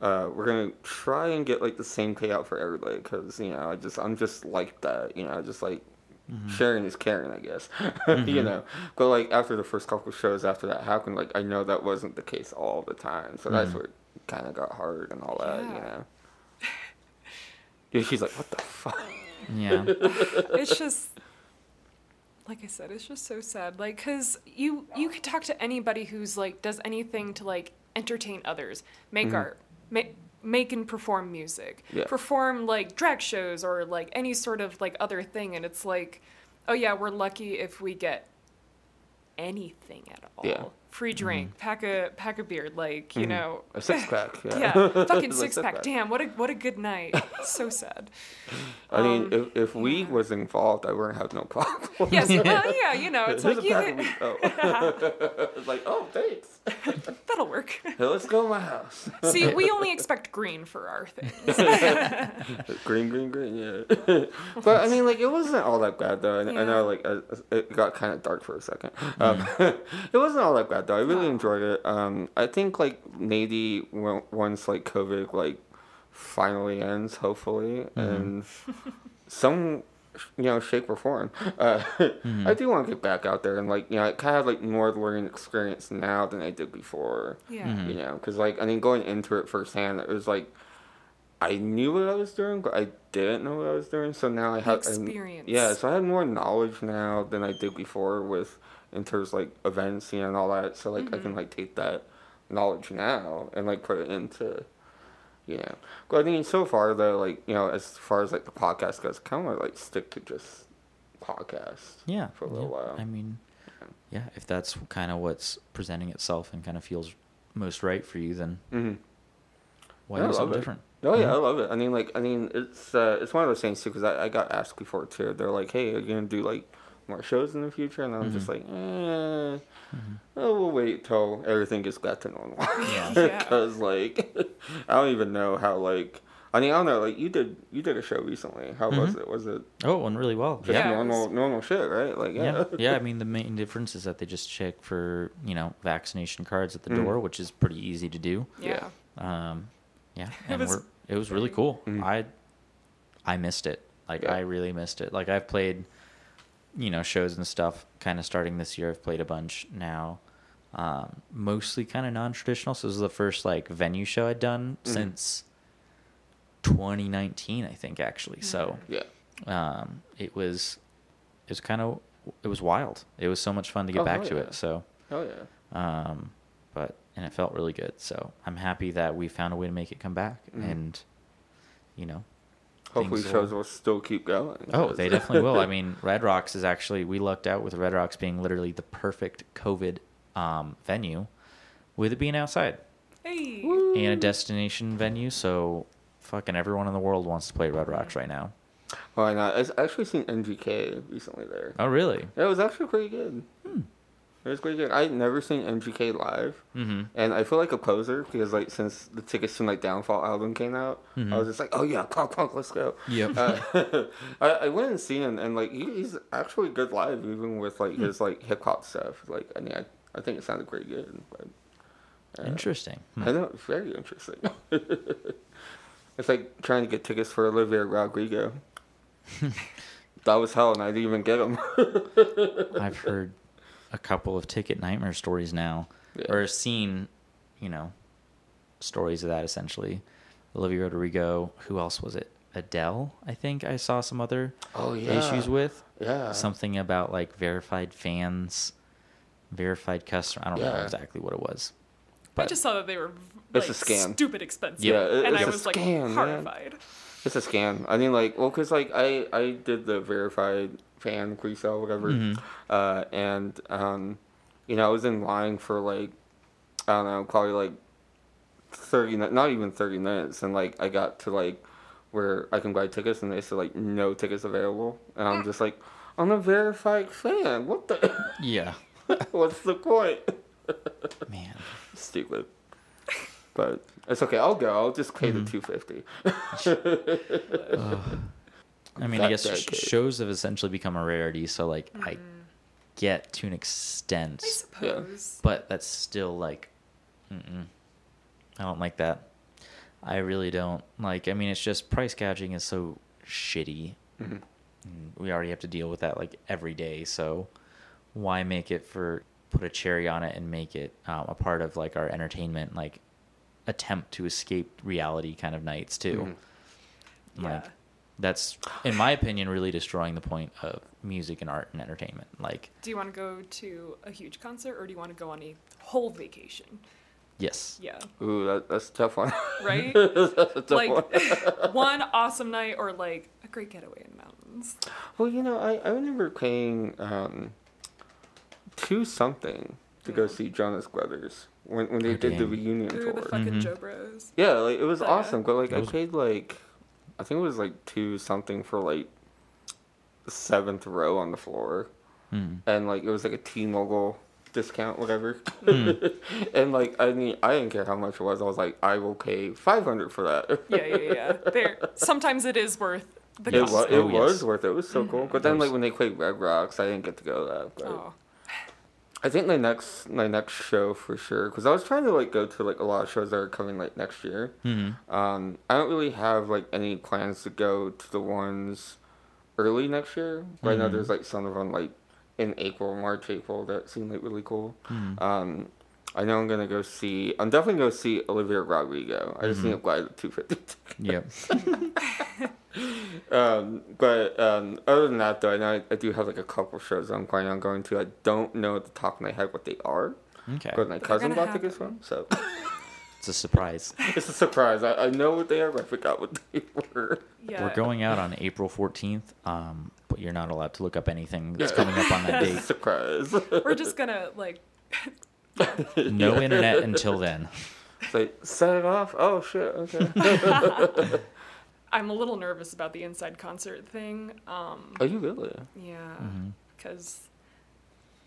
uh, we're gonna try and get like the same payout for everybody because you know I just I'm just like that you know just like mm-hmm. sharing is caring I guess you mm-hmm. know. But like after the first couple shows after that happened like I know that wasn't the case all the time so that's what kind of got hurt and all that you Yeah. know yeah, she's like what the fuck Yeah. it's just like I said, it's just so sad. Like, cause you you could talk to anybody who's like does anything to like entertain others, make mm-hmm. art, make make and perform music, Yeah. perform like drag shows or like any sort of like other thing, and it's like, oh yeah, we're lucky if we get anything at all. Yeah. Free drink, pack a pack a beer, like you know. a six pack yeah, Yeah, fucking Like six pack. Damn, what a what a good night. so sad. I mean Um, if, if we was involved I wouldn't have no problem Yes, well, yeah, you know, it's Here's like you pack of could, weed. oh. it's like oh thanks that'll work. Let's go to my house See, we only expect green for our things. green, green, green. Yeah, but I mean, like, it wasn't all that bad though. I, I know, like, uh, it got kind of dark for a second. Um, it wasn't all that bad though. I really No. enjoyed it. Um, I think like maybe once like COVID like finally ends, hopefully, and some you know shape or form, uh, I do want to get back out there and like you know I kind of have like more learning experience now than I did before Yeah. you know because like i mean going into it firsthand it was like i knew what i was doing but i didn't know what i was doing so now i have I- experience. yeah so i have more knowledge now than i did before with in terms of, like events you know and all that so like i can like take that knowledge now and like put it into you know but i mean so far though like you know as far as like the podcast goes kind of like stick to just podcast Yeah. for a little yeah. while I mean, yeah, if that's kind of what's presenting itself and kind of feels most right for you, then mm-hmm. why Yeah, do something it. different? Oh yeah, Mhm. I love it. I mean, like, I mean, it's uh, it's one of those things too. Because I, I got asked before too. They're like, "Hey, are you gonna do like more shows in the future?" And I'm just like, "Eh, oh, we'll wait till everything gets back to normal." Yeah. Yeah. Because like, I don't even know how like. I mean, I don't know. Like, you did you did a show recently. How was it? Was it Oh, it went really well. just Yeah, normal was- normal shit, right? Like, yeah, yeah, yeah. I mean, the main difference is that they just check for you know vaccination cards at the Mm. door, which is pretty easy to do. Yeah. Um, yeah, It and was we're, it was really very- cool. Mhm. I I missed it. Like Yeah. I really missed it. Like I've played, you know, shows and stuff. Kind of starting this year, I've played a bunch now. Um, mostly kind of non-traditional. So this is the first like venue show I'd done Mhm. since 2019, I think actually. So yeah. um, it was it was kind of it was wild. It was so much fun to get Oh, back to yeah. it. So Oh yeah. um, but and it felt really good. So I'm happy that we found a way to make it come back, Mhm. and you know, Hopefully, shows will still keep going. Oh, they definitely will. I mean, Red Rocks is actually we lucked out with Red Rocks being literally the perfect COVID um, venue, with it being outside Hey. and a destination venue. So fucking everyone in the world wants to play Red Rocks right now. Why not? I've actually seen MGK recently there. Oh, really? It was actually pretty good. Hmm. It was pretty good. I'd never seen MGK live, Mm-hmm. and I feel like a poser because like since the tickets to like Downfall album came out, Mhm. I was just like, oh yeah, punk punk, let's go. Yep. Uh, I, I went and seen him, and like he, he's actually good live, even with like his like hip hop stuff. Like I mean, I, I think it sounded pretty good. But, uh, Interesting. Hmm. I know very interesting. it's like trying to get tickets for Olivia Rodrigo. that was hell, and I didn't even get them. I've heard a couple of ticket nightmare stories now, Yeah. or seen, you know, stories of that essentially. Olivia Rodrigo. Who else was it? Adele. I think I saw some other oh yeah, issues with yeah something about like verified fans, verified customer. I don't know exactly what it was. But I just saw that they were It's like, a scam. stupid expensive. Yeah, it- and it's I a was like scam, man. horrified. It's a scam. I mean, like, well, cause like I I did the verified fan pre-sale whatever, Mhm. uh, and um, you know, I was in line for like, I don't know, probably like thirty, not even thirty minutes, and like I got to like where I can buy tickets, and they said like no tickets available, and I'm just like, I'm a verified fan. What the? Yeah. What's the point? Man. Stupid. But it's okay. I'll go. I'll just pay the two fifty. I mean, I guess sh- dedicated. shows have essentially become a rarity, so like I get to an extent, I suppose. but that's still like, mm-mm. I don't like that. I really don't like. I mean, it's just price gouging is so shitty. Mhm. We already have to deal with that like every day, so why make it for put a cherry on it and make it um, a part of like our entertainment like attempt to escape reality kind of nights too. Mhm. Like Yeah. That's in my opinion really destroying the point of music and art and entertainment. Like Do you want to go to a huge concert or do you want to go on a whole vacation? yes. Yeah. Ooh, that, that's a tough one. Right? that's a tough like one awesome night or like a great getaway in the mountains. Well, you know, I, I remember paying um, two something to go see Jonas Brothers when when they Oh, did the reunion Ooh, tour. the fucking Mhm. Jo Bros. yeah, like it was yeah. awesome, but like I paid like I think it was like two something for like seventh row on the floor, Mm. and like it was like a T-Mobile discount, whatever. Hmm. and like I mean, I didn't care how much it was. I was like, I will pay five hundred for that. Yeah, yeah, yeah. There sometimes it is worth the It cost. was, it Oh, was yes. worth it. It was so cool. But then, like when they played Red Rocks, I didn't get to go to that. But Oh. I think my next my next show for sure because I was trying to like go to like a lot of shows that are coming like next year. Mhm. Um, I don't really have like any plans to go to the ones early next year. But I know Mhm. there's like some of them like in April, March, April that seem like really cool. Mhm. Um, I know I'm gonna go see. I'm definitely gonna see Olivia Rodrigo. I just Mhm. need to buy the two fifty. Yep. Um, but um, other than that, though, I know I, I do have like a couple shows I'm planning on going to. I don't know at the top of my head what they are. Okay. But my But cousin gonna bought tickets happen. from, so It's a surprise. it's a surprise. I, I know what they are, but I forgot what they were. Yeah. We're going out on April 14th, um, but you're not allowed to look up anything that's Yeah. coming up on that It's date. surprise. We're just gonna like No internet until then. It's like set it off. Oh shit. Okay. I'm a little nervous about the inside concert thing. Um Are you really? yeah, Mhm. cuz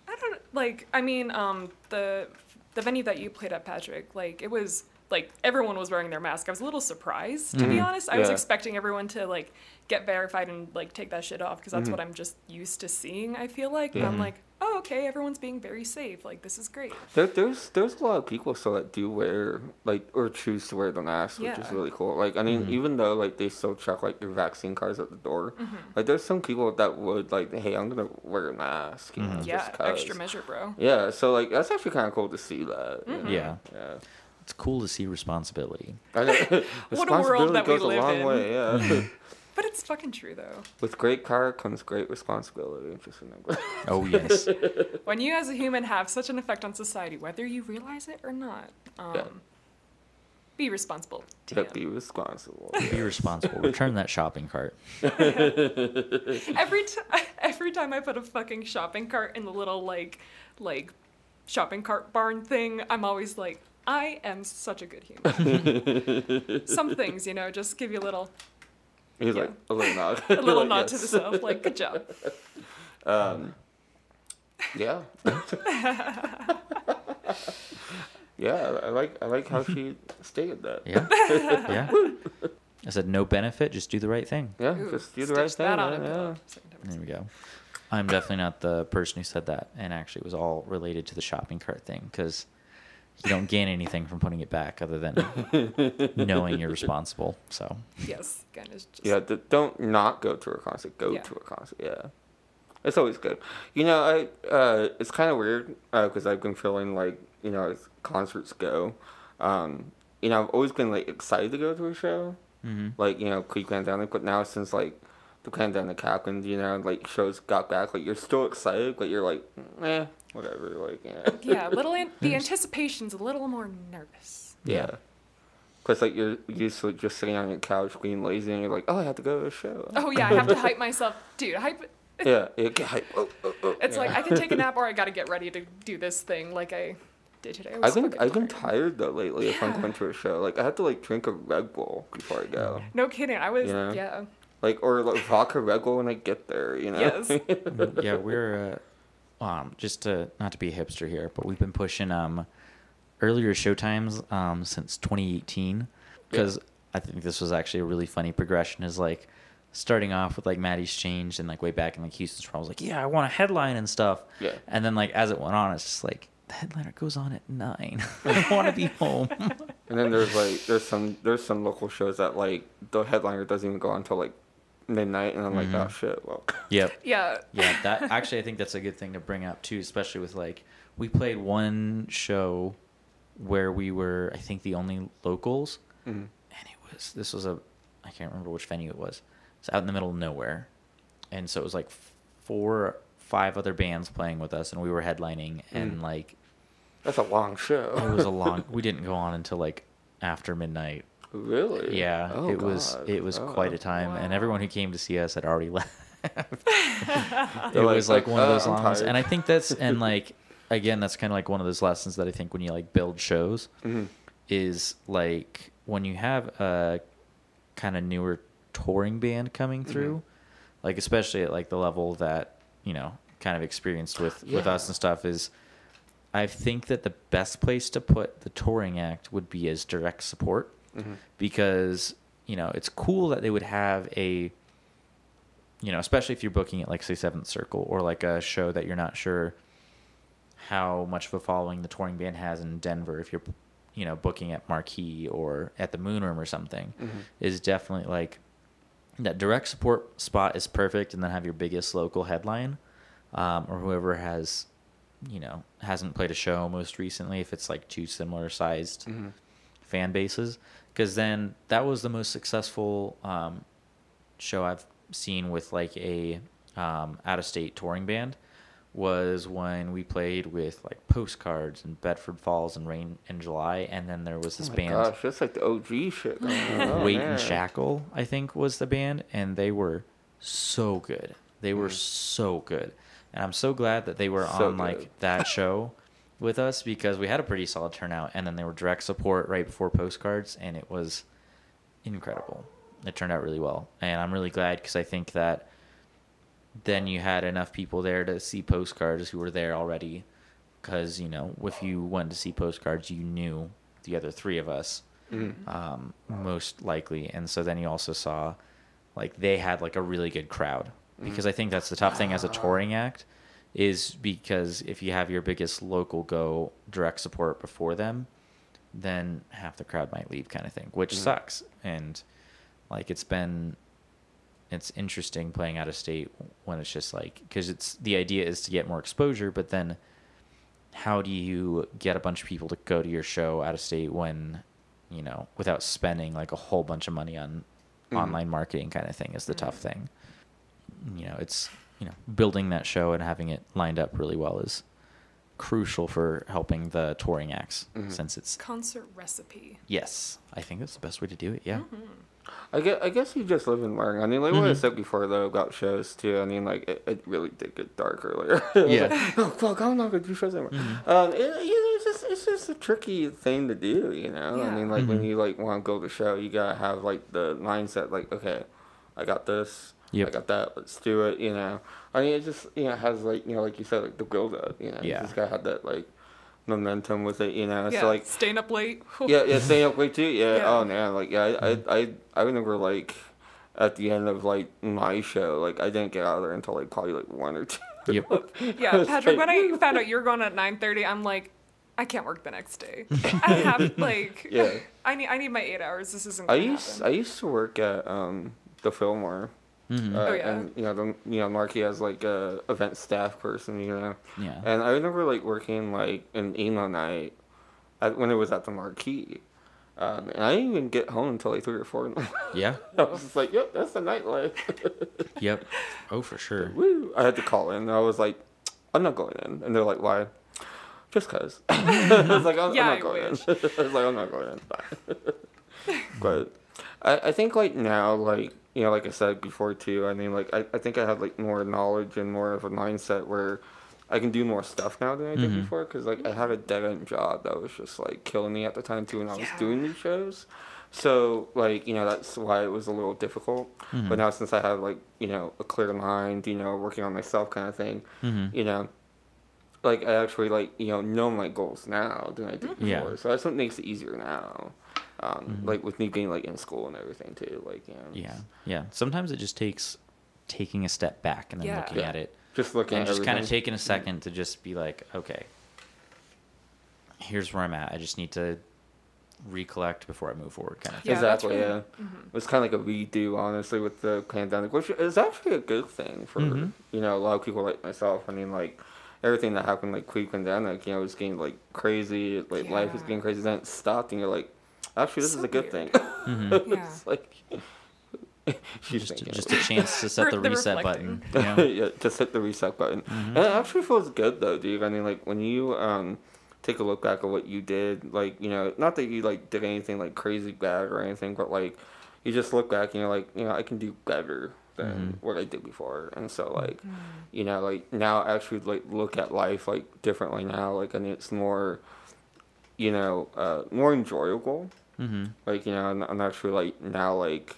I don't like I mean um the the venue that you played at Patrick, like it was like everyone was wearing their mask. I was a little surprised to be Mhm. honest. I was expecting everyone to like get verified and like take that shit off because that's Mhm. what I'm just used to seeing, I feel like. But Yeah. I'm like, "Oh, okay, everyone's being very safe. Like this is great." There, there's there's a lot of people still that do wear like or choose to wear the mask, which is really cool. Like I mean, Mhm. even though like they still check like your vaccine cards at the door, Mhm. like there's some people that would like, hey, I'm gonna wear a mask, you know, Mhm. just extra measure, bro. Yeah, so like that's actually kind of cool to see that. you know? Yeah. yeah. It's cool to see responsibility. I know. What a world Responsibility that we goes a live long in. way. Yeah. But it's fucking true though. With great power comes great responsibility. Just remember. Oh, yes. When you as a human have such an effect on society, whether you realize it or not, um, Yeah. be responsible. But Damn. be responsible. Be responsible. Return that shopping cart. every time, every time I put a fucking shopping cart in the little like, like, shopping cart barn thing, I'm always like, I am such a good human. Some things, you know, just give you a little, He's Yeah. like a little nod. a little Like, nod to yes. the self, like, good job. Um, yeah. yeah, I like I like how she stated that. Yeah. Yeah. I said no benefit, just do the right thing. Yeah, Ooh, just do the right stitch thing. that on a man, pillow. yeah. There we go. I'm definitely not the person who said that, and actually it was all related to the shopping cart thing because you don't gain anything from putting it back other than knowing you're responsible. So Yes, again, it's just. Yeah, d- don't not go to a concert. Go Yeah. to a concert. Yeah, it's always good. You know, I uh, it's kind of weird because I've been feeling like you know as concerts go, um, you know I've always been like excited to go to a show, Mhm. like you know pre-pandemic, but now since like the pandemic happened, you know, like shows got back, like you're still excited, but you're like, eh, whatever, like yeah, Yeah, a little. An- the anticipation's a little more nervous. yeah. Cause like you're used to just sitting on your couch being lazy, and you're like, oh, I have to go to a show. Oh yeah, I have to hype myself, dude. Hype. yeah, yeah, get hype. Oh, oh, oh. It's yeah. like I can take a nap or I gotta get ready to do this thing like I did today. I was I've been fucking I've been tired. tired though lately. If I'm Yeah. going to a show, like I have to like drink a Red Bull before I go, No kidding. I was Yeah. yeah. like or like vodka Red Bull when I get there. You know. Yes. yeah, we're uh, um just to not to be a hipster here, but we've been pushing um earlier showtimes um since 2018 because I think this was actually a really funny progression. Is like starting off with like Maddie's Change and like way back in like Houston's I was like, yeah, I want a headline and stuff. Yeah. And then like as it went on, it's just like the headliner goes on at nine. I want to be home. And then there's like there's some there's some local shows that like the headliner doesn't even go on until like midnight, and I'm like, Mhm. oh shit, well. yep. Yeah. Yeah, that actually I think that's a good thing to bring up too, especially with like we played one show where we were I think the only locals Mhm. and it was this was a I can't remember which venue it was. It's out in the middle of nowhere. And so it was like four five other bands playing with us and we were headlining and Mm. like That's a long show. it was a long we didn't go on until like after midnight. Really? Yeah, Oh, it was it was Oh. quite a time and everyone who came to see us had already left. it like- was like, like, one of "Uh, those I'm and I think that's and like again, that's kind of like one of those lessons that I think when you like build shows Mhm. is like when you have a kind of newer touring band coming Mm-hmm. through, like especially at like the level that you know kind of experienced with with us and stuff is. I think that the best place to put the touring act would be as direct support Mhm. because you know it's cool that they would have a you know especially if you're booking it like say seventh circle or like a show that you're not sure how much of a following the touring band has in denver if you're you know booking at marquee or at the moon room or something Mhm. is definitely like that direct support spot is perfect and then have your biggest local headline um, or whoever has you know hasn't played a show most recently if it's like two similar sized Mhm. fan bases because then that was the most successful um, show I've seen with like a um, out of state touring band was when we played with like postcards and Bedford Falls and Rain in July, and then there was Oh this my band gosh, that's like the OG shit. Oh, Wait man. and Shackle, I think was the band, and they were so good. They were Mm. so good, and I'm so glad that they were So on like that show with us because we had a pretty solid turnout, and then they were direct support right before postcards, and it was incredible. It turned out really well, and I'm really glad because I think that then you had enough people there to see postcards who were there already. Because you know, if you went to see postcards, you knew the other three of us Mhm. um, most likely. And so then you also saw like they had like a really good crowd because I think that's the tough thing as a touring act is because if you have your biggest local go direct support before them, then half the crowd might leave kind of thing, which Mhm. sucks. And like it's been it's interesting playing out of state when it's just like because it's the idea is to get more exposure, but then how do you get a bunch of people to go to your show out of state when you know without spending like a whole bunch of money on Mhm. online marketing kind of thing is the tough thing you know it's you know building that show and having it lined up really well is crucial for helping the touring acts Mhm. since it's Concert recipe. yes i think that's the best way to do it yeah Mm-hmm. I guess, I guess you just live and learn. I mean, like what I Mhm. said before though about shows too. I mean, like it, it really did get dark earlier. Yeah. like, oh fuck, I'm not gonna do shows anymore. Mhm. Um, it, you know, it's just it's just a tricky thing to do. You know, I mean, like when Mhm. you like want to go to the show, you gotta have like the mindset, like okay, I got this. Yep. I got that. Let's do it. You know. I mean, it just you know has like you know like you said like the build up. You know. Yeah. You just gotta that like momentum with it. You know. yeah, So like staying up late. yeah, yeah, staying up late too. Yeah. Yeah. Oh man, like yeah, I, I, I, I remember like at the end of like my show, like I didn't get out of there until like probably like one or two. Yep. Yeah, Patrick. like- When I found out you're going at 9:30, I'm like, I can't work the next day. I have like, Yeah. I need I need my eight hours. This isn't. I Gonna used happen. I used to work at um the Fillmore. Mhm. Uh, Oh, yeah. And you know the you know Marquee has like a event staff person, you know. yeah And I remember like working like an emo night at, when it was at the Marquee. Um, and I didn't even get home until like three or four. yeah I was just like, "Yep, that's the nightlife." yep oh for sure Woo! I had to call in. I was like, I'm not going in. And they're like, why? Just cause. I was like, I'm, Yeah, I'm I not going wish. in. I was like, I'm not going in. But I, I think like now, like, you you know, like I said before too, I mean, like I, I think I have like more knowledge and more of a mindset where I can do more stuff now than I did Mhm. before because like I had a dead end job that was just like killing me at the time too when I was Yeah. doing these shows. So like you know that's why it was a little difficult. Mhm. But now since I have like you know a clear mind, you know, working on myself kind of thing, Mhm. you know, like I actually like you know know my goals now than I did before. Yeah. So that's what makes it easier now. Um, Mhm. Like with me being like in school and everything too, like you know, Yeah, yeah. Sometimes it just takes taking a step back and then Yeah. looking Yeah. at it, just looking and at just kind of taking a second to just be like, okay, here's where I'm at. I just need to recollect before I move forward, kind of thing. Yeah, exactly. really- Yeah, it was kind of like a redo, honestly, with the pandemic, which is actually a good thing for Mhm. you know a lot of people like myself. I mean, like everything that happened like pre-pandemic, you know, it was getting like crazy. Like life was getting crazy. Then it stopped, and you're like, actually, this So is a good weird. thing. Mhm. Yeah. it's like Just, just a chance to set the the reset reflecting. button. You know? yeah, just hit the reset button. Mhm. And it actually feels good though, dude. I mean, like when you um take a look back at what you did, like you know, not that you like did anything like crazy bad or anything, but like you just look back and you're like, you know, I can do better than Mhm. what I did before, and so like, you know, like now I actually like look at life like differently now. Like I mean, it's more, you know, uh, more enjoyable Mhm. like you know I'm, I'm actually like now like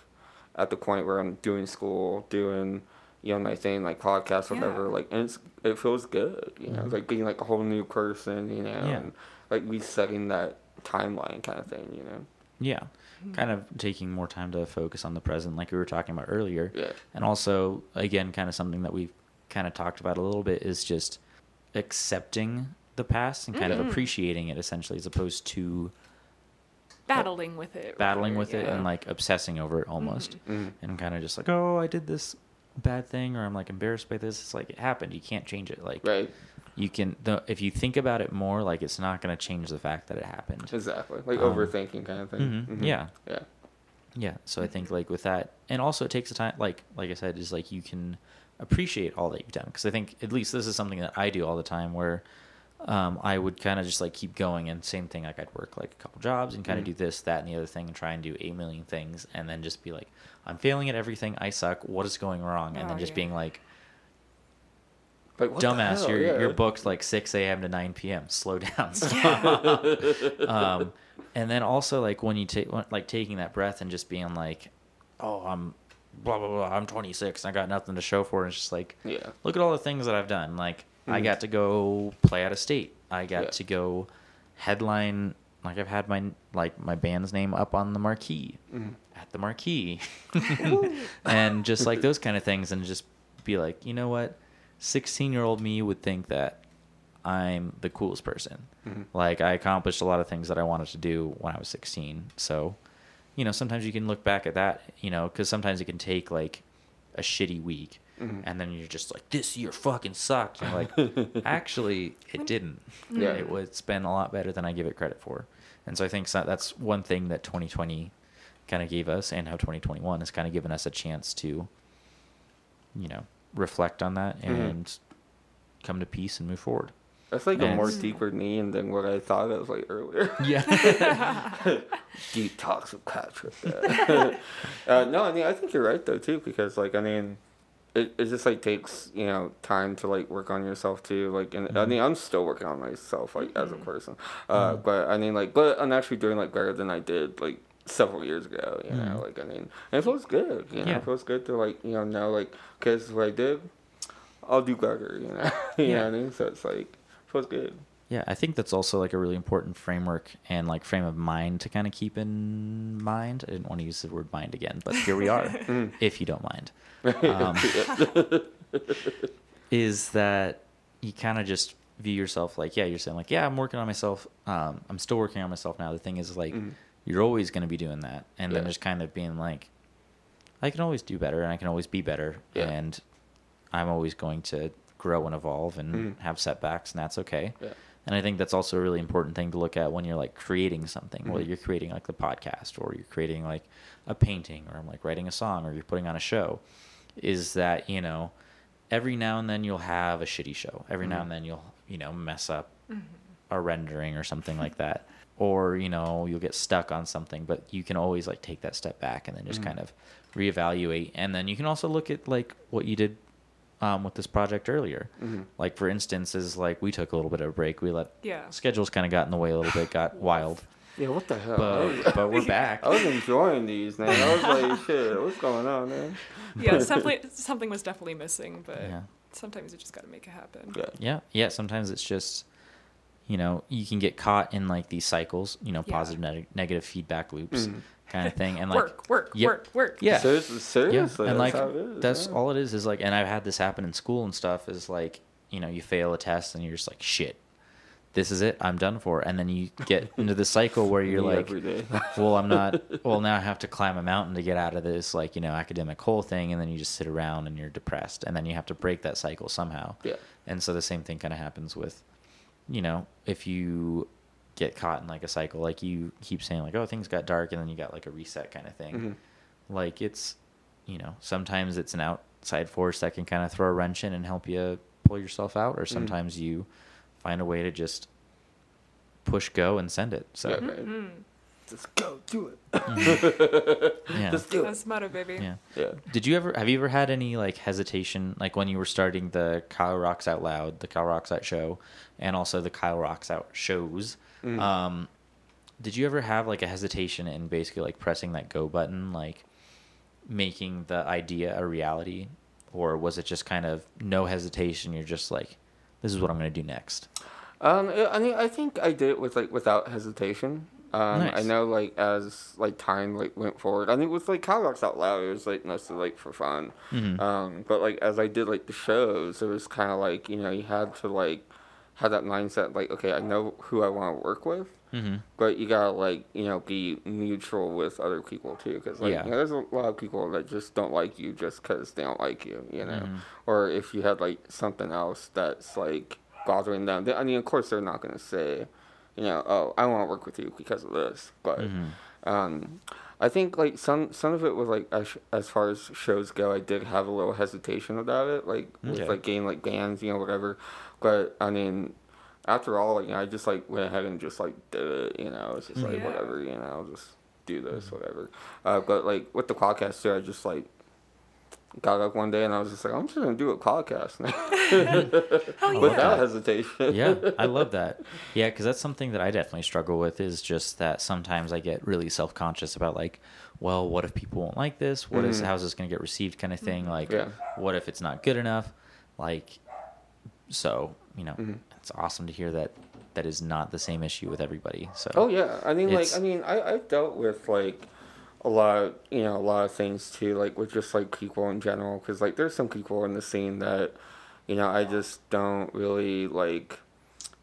at the point where i'm doing school doing you know my thing like podcast whatever Yeah. like and it's it feels good you know Mhm. like being like a whole new person you know Yeah. and like resetting that timeline kind of thing you know Yeah, kind of taking more time to focus on the present, like we were talking about earlier. yeah And also, again, kind of something that we've kind of talked about a little bit is just accepting the past and kind Mhm. of appreciating it essentially, as opposed to battling with it. battling rather, with it and like obsessing over it almost. Mhm. And kind of just like, oh, I did this bad thing or I'm like embarrassed by this. It's like it happened. You can't change it. Like right you can, the, if you think about it more, like it's not going to change the fact that it happened. exactly like Um, overthinking kind of thing mhm, Mhm. Yeah. yeah Yeah, so I think like with that, and also it takes a time. Like like I said, is like you can appreciate all that you've done because I think at least this is something that I do all the time where um, I would kind of just like keep going and same thing like I'd work like a couple jobs and kind of Mhm. do this that and the other thing and try and do eight million things and then just be like I'm failing at everything I suck what is going wrong and Oh, then just yeah. being like like dumbass you're yeah. you're booked like 6 a.m to 9 p.m slow down um, and then also like when you take like taking that breath and just being like, oh, I'm blah blah blah. I'm 26. And I got nothing to show for it. It's just like, yeah look at all the things that I've done. Like I Mhm. got to go play out of state. I got Yeah. to go headline. Like I've had my like my band's name up on the marquee Mhm. at the marquee, and just like those kind of things, and just be like, you know what, 16 year old me would think that I'm the coolest person. Mhm. Like I accomplished a lot of things that I wanted to do when I was 16. So, you know, sometimes you can look back at that, you know, because sometimes it can take like a shitty week, Mhm. and then you're just like, this year fucking sucked. And like, actually, it didn't. Yeah. It was been a lot better than I give it credit for. And so I think so- that's one thing that 2020 kind of gave us, and how 2021 has kind of given us a chance to, you know, reflect on that Mhm. and come to peace and move forward. that's like a more deeper meaning than what i thought it was like earlier Yeah. deep talks with Patrick. uh, no, I mean I think you're right though too because like I mean, it, it just like takes you know time to like work on yourself too. Like and I Mhm. mean I'm still working on myself like as a Mhm. person, uh, Mhm. but I mean like but I'm actually doing like better than I did like several years ago. You know, Mhm. like I mean, it feels good. You know, Yeah. it feels good to like you know know like because what I did, I'll do better. You know, you Yeah. know what I mean. So it's like feels good. Yeah, I think that's also like a really important framework and like frame of mind to kind of keep in mind. I didn't want to use the word mind again, but here we are, Mm. if you don't mind. Um, is that you kind of just view yourself like, yeah, you're saying like, yeah, I'm working on myself. Um, I'm still working on myself now. The thing is like, Mhm. you're always going to be doing that, and then Yeah. just kind of being like, I can always do better, and I can always be better, Yeah. and I'm always going to grow and evolve and Mhm. have setbacks, and that's okay. Yeah. And I think that's also a really important thing to look at when you're like creating something, whether Mhm. you're creating like the podcast or you're creating like a painting or I'm like writing a song or you're putting on a show, is that, you know, every now and then you'll have a shitty show. Every now Mhm. and then you'll, you know, mess up Mhm. a rendering or something like that. or you know you'll get stuck on something but you can always like take that step back and then just Mhm. kind of reevaluate and then you can also look at like what you did um, with this project earlier Mhm. like for instance is like we took a little bit of a break we let Yeah. schedules kind of got in the way a little bit got wild Yeah, what the hell? But but we're back I was enjoying these, man. I was like, shit, what's going on, man? Yeah, something something was definitely missing, but Yeah. sometimes you just got to make it happen. Yeah. yeah yeah sometimes it's just you know you can get caught in like these cycles you know Yeah. positive neg- negative feedback loops Mhm. Kind of thing and like work, work, Yep. work, work. Yeah. Seriously, seriously. yeah, and that's like how it is, that's yeah. all it is. Is like, and I've had this happen in school and stuff. Is like, you know, you fail a test and you're just like, shit, this is it. I'm done for. And then you get into the cycle where you're like, well, I'm not. Well, now I have to climb a mountain to get out of this, like you know, academic hole thing. And then you just sit around and you're depressed. And then you have to break that cycle somehow. yeah. And so the same thing kind of happens with, you know, if you get caught in like a cycle, like you keep saying like, oh, things got dark, and then you got like a reset kind of thing. Mhm. Like it's, you know, sometimes it's an outside force that can kind of throw a wrench in and help you pull yourself out, or sometimes you find a way to just push go and send it. So Yeah, yeah. Mm, Just go do it. yeah. Just do it. that's motto, baby. Yeah. Did you ever have you ever had any like hesitation like when you were starting the Kyle Rocks Out Loud, the Kyle Rocks Out show, and also the Kyle Rocks Out shows? Mhm. Um, did you ever have like a hesitation in basically like pressing that go button, like making the idea a reality, or was it just kind of no hesitation? You're just like, this is what I'm going to do next. Um, I mean, I think I did it with like without hesitation. Um, I know like as like time like went forward, I think with like Rocks Out Loud, it was like mostly like for fun. Mhm. Um, but like as I did like the shows, it was kind of like you know you had to like have that mindset like okay, I know who I want to work with, Mm-hmm. but you gotta like you know be mutual with other people too, because like Yeah. you know, there's a lot of people that just don't like you just because they don't like you, you know, Mhm. or if you had like something else that's like bothering them. They, I mean, of course they're not gonna say, you know, oh I want to work with you because of this, but. Mhm. Um, I think like some some of it was like as, as far as shows go, I did have a little hesitation about it, like with like getting like bands, you know, whatever. But I mean, after all, like, you know, I just like went ahead and just like did it, you know. It's just like Yeah. whatever, you know, just do this, whatever. Uh, but like with the podcast too, I just like got up one day and I was just like, I'm just gonna do a podcast now Hell yeah. without hesitation. yeah, I love that. Yeah, because that's something that I definitely struggle with. Is just that sometimes I get really self conscious about like, well, what if people won't like this? What is Mhm. how's this going to get received? Kind of thing. Like, Yeah. what if it's not good enough? Like, so you know, Mhm. it's awesome to hear that that is not the same issue with everybody. So Oh yeah, I mean, like, I mean, I I've dealt with like a lot, of, you know, a lot of things too, like with just like people in general, because like there's some people in the scene that, you know, I just don't really like.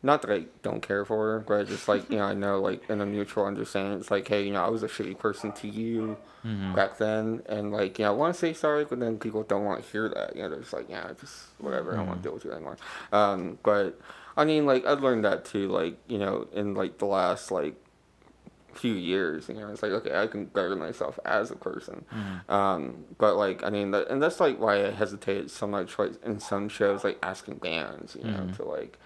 Not that I don't care for, her, but I just like you know I know like in a mutual understanding, it's like hey you know I was a shitty person to you Mhm. back then, and like you know I want to say sorry, but then people don't want to hear that. You know they're just like yeah just whatever I don't want to deal with you anymore. Um, but I mean like I've learned that too like you know in like the last like few years. You know, it's like okay, I can better myself as a person. Mhm. Um, but like I mean, that, and that's like why I hesitated so much. Like in some shows, like asking bands, you know, Mhm. to like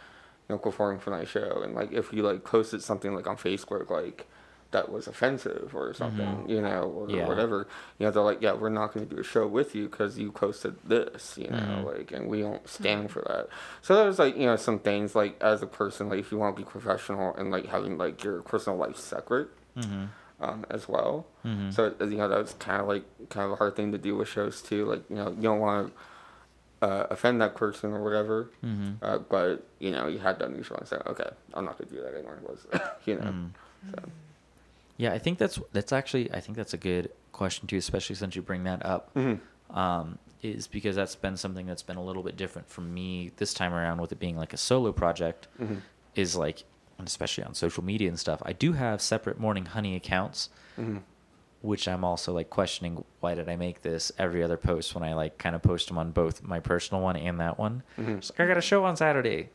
know perform for my show, and like if you like posted something like on Facebook, like that was offensive or something, Mhm. you know, or Yeah. whatever. You know, they're like, yeah, we're not going to do a show with you because you posted this, you know, Mhm. like, and we don't stand for that. So there's like, you know, some things like as a person, like if you want to be professional and like having like your personal life separate Mhm. um, as well. Mhm. So you know that's kind of like kind of a hard thing to do with shows too. Like you know you don't want to uh, offend that person or whatever, Mhm. uh, but you know you had that neutral and say, okay, I'm not gonna do that anymore. Was you know? Mm. So, Yeah, I think that's that's actually I think that's a good question too, especially since you bring that up. mhm. um, is because that's been something that's been a little bit different for me this time around with it being like a solo project. Mhm. Is like, and especially on social media and stuff. I do have separate Morning Honey accounts, Mhm. Which I'm also like questioning why did I make this every other post when I like kind of post them on both my personal one and that one. Mhm. It's like, I got a show on Saturday.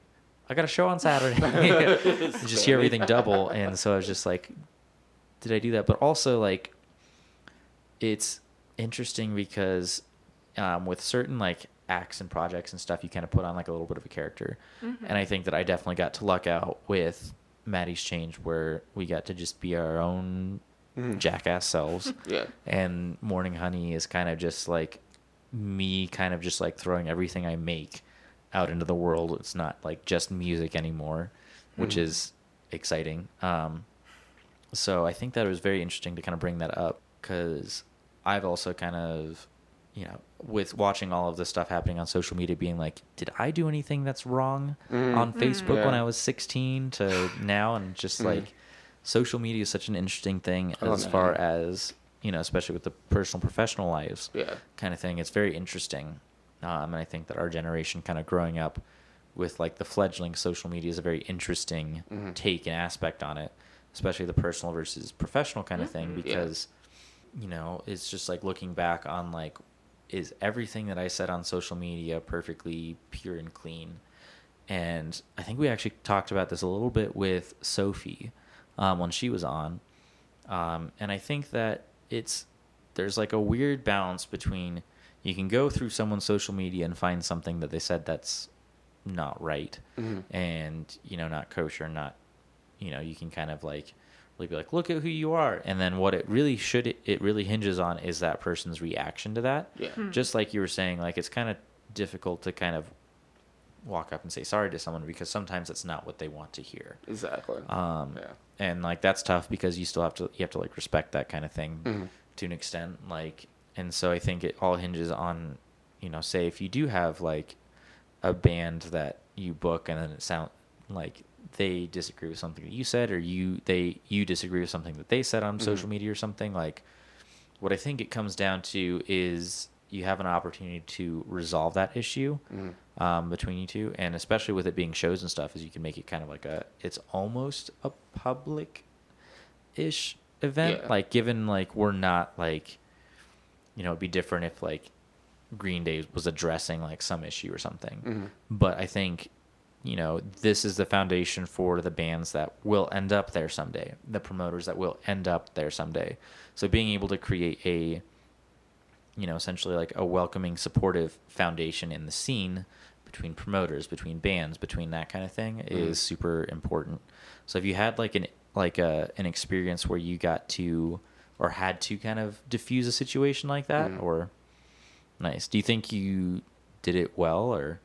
I got a show on Saturday. Just hear everything double, and so I was just like, did I do that? But also like, it's interesting because um, with certain like acts and projects and stuff, you kind of put on like a little bit of a character, Mm-hmm. and I think that I definitely got to luck out with Maddie's Change, where we got to just be our own jackass selves. Yeah. and Morning Honey is kind of just like me, kind of just like throwing everything I make out into the world. It's not like just music anymore, which Mhm. is exciting. Um, so I think that it was very interesting to kind of bring that up because I've also kind of, you know, with watching all of this stuff happening on social media, being like, did I do anything that's wrong Mhm. on Facebook when Yeah. I was 16 to now? And just Mhm. like, social media is such an interesting thing Oh, as far as, you know, especially with the personal professional lives Yeah. kind of thing. It's very interesting. Um, and I think that our generation kind of growing up with like the fledgling social media is a very interesting Mhm. take and aspect on it, especially the personal versus professional kind of thing Mhm. Yeah. because, you know, it's just like looking back on like, is everything that I said on social media perfectly pure and clean? And I think we actually talked about this a little bit with Sophie um, when she was on. Um, and I think that it's there's like a weird balance between you can go through someone's social media and find something that they said that's not right Mhm. and you know not kosher not you know you can kind of like really be like look at who you are and then what it really should it really hinges on is that person's reaction to that Yeah. Hmm. just like you were saying like it's kind of difficult to kind of walk up and say sorry to someone because sometimes it's not what they want to hear Exactly. um yeah. and like that's tough because you still have to you have to like respect that kind of thing Mhm. to an extent like and so i think it all hinges on you know say if you do have like a band that you book and then it sound like they disagree with something that you said or you they you disagree with something that they said on Mhm. social media or something like what i think it comes down to is you have an opportunity to resolve that issue Mhm. um, between you two, and especially with it being shows and stuff, is you can make it kind of like a it's almost a public ish event. Yeah. Like given like we're not like you know it'd be different if like Green Day was addressing like some issue or something. Mhm. But I think you know this is the foundation for the bands that will end up there someday, the promoters that will end up there someday. So being able to create a you know, essentially like a welcoming, supportive foundation in the scene between promoters, between bands, between that kind of thing Mhm. is super important. So if you had like an like a an experience where you got to or had to kind of diffuse a situation like that, Mhm. or nice, do you think you did it well or?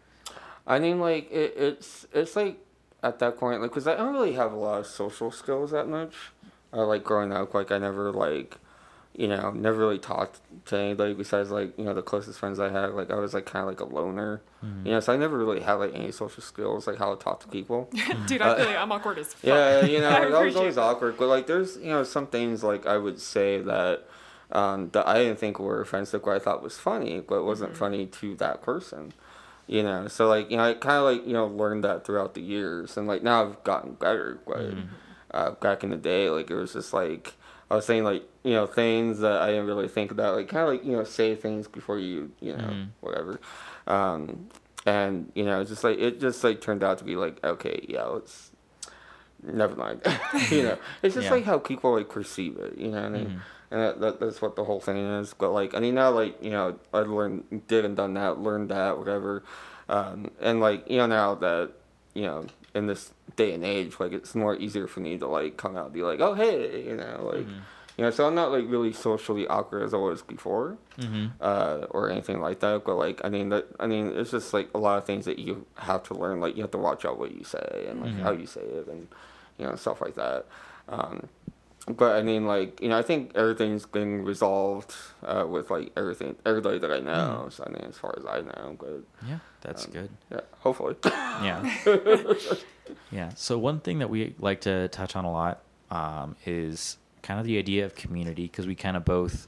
I mean, like it, it's it's like at that point, like, cause I don't really have a lot of social skills that much. Uh, like growing up, like I never like, you know, never really talked to anybody besides like you know the closest friends I had. Like I was like kind of like a loner, Mhm. you know. So I never really had like any social skills, like how to talk to people. Dude, I feel Uh, like I'm awkward as fuck. Yeah, you know, I that was always that. awkward. But like, there's you know some things like I would say that um, that I didn't think were offensive, but I thought was funny, but wasn't Mhm. funny to that person. You know, so like you know, I kind of like you know learned that throughout the years, and like now I've gotten better. But Mhm. uh, back in the day, like it was just like I was saying like you know things that I didn't really think about, like kind of like you know say things before you you know Mhm. whatever. Um, and you know, it's just like it just like turned out to be like okay, yeah, let's never mind. you know, it's just Yeah. like how people like perceive it. You know, what I mean, Mhm. and that, that that's what the whole thing is. But like, I mean, now like you know, I learned, did and done that, learned that, whatever, um, and like you know now that you know in this day and age, like it's more easier for me to like come out and be like, oh hey, you know, like. Mhm. You know, so I'm not like really socially awkward as I was before Mhm. uh, or anything like that. But like, I mean, that I mean, it's just like a lot of things that you have to learn. Like, you have to watch out what you say and like Mhm. how you say it, and you know, stuff like that. Um, but I mean, like, you know, I think everything's been resolved uh, with like everything, everybody that I know. So I mean, as far as I know, but Yeah, that's Um, good. yeah, hopefully. Yeah. Yeah. So one thing that we like to touch on a lot um, is kind of the idea of community because we kind of both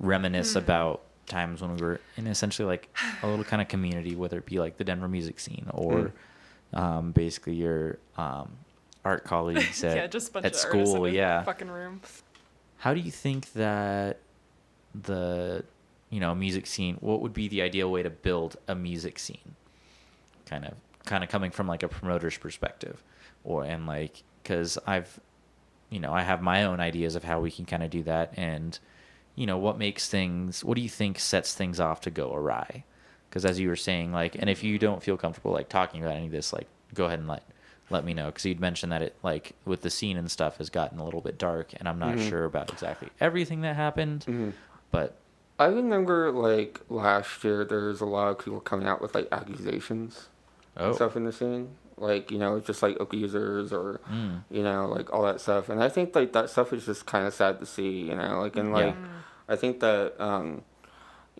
reminisce Hmm. about times when we were in essentially like a little kind of community, whether it be like the Denver music scene or um, basically your um, art colleagues at, yeah, just at school. in Yeah. fucking room. How do you think that the you know music scene? What would be the ideal way to build a music scene? Kind of, kind of coming from like a promoter's perspective, or and like because I've, you know, I have my own ideas of how we can kind of do that, and you know what makes things. What do you think sets things off to go awry? Because as you were saying, like, and if you don't feel comfortable like talking about any of this, like, go ahead and let let me know because you'd mentioned that it like with the scene and stuff has gotten a little bit dark, and I'm not Mhm. sure about exactly everything that happened, Mhm. but I remember like last year there was a lot of people coming out with like accusations oh, and stuff in the scene. Like, you know, just like abusers or mm, you know, like all that stuff. And I think like that stuff is just kinda sad to see, you know, like and Yeah. like I think that um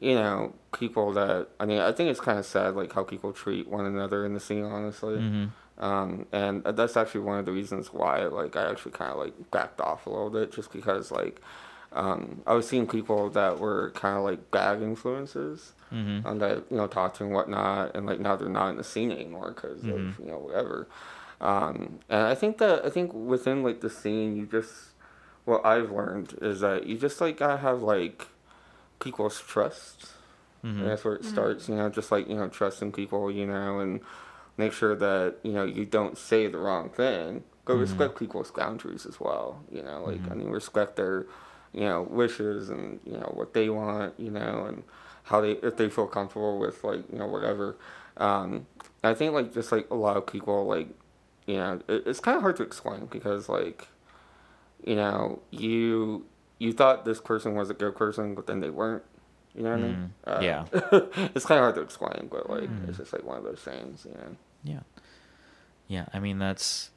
you know, people that I mean, I think it's kind of sad, like how people treat one another in the scene, honestly. mhm, Um, and that's actually one of the reasons why, like, I actually kind of like backed off a little bit, just because, like, um, I was seeing people that were kind of like bad influences, mhm, and that you know talked to and whatnot, and like now they're not in the scene anymore because Mhm. of you know whatever. Um, and I think that I think within like the scene, you just what I've learned is that you just like gotta have like people's trust. mhm. And that's where it starts, you know, just like, you know, trusting people, you know, and make sure that, you know, you don't say the wrong thing. But Mhm. respect people's boundaries as well, you know, like, I Mhm. mean, respect their, you know, wishes and, you know, what they want, you know, and how they, if they feel comfortable with, like, you know, whatever. Um, I think, like, just like a lot of people, like, you know, it, it's kind of hard to explain because, like, you know, you, you thought this person was a good person, but then they weren't. You know what I mean? Mm, yeah. it's kind of hard to explain, but like Mhm. it's just like one of those things, you know. Yeah. Yeah, I mean that's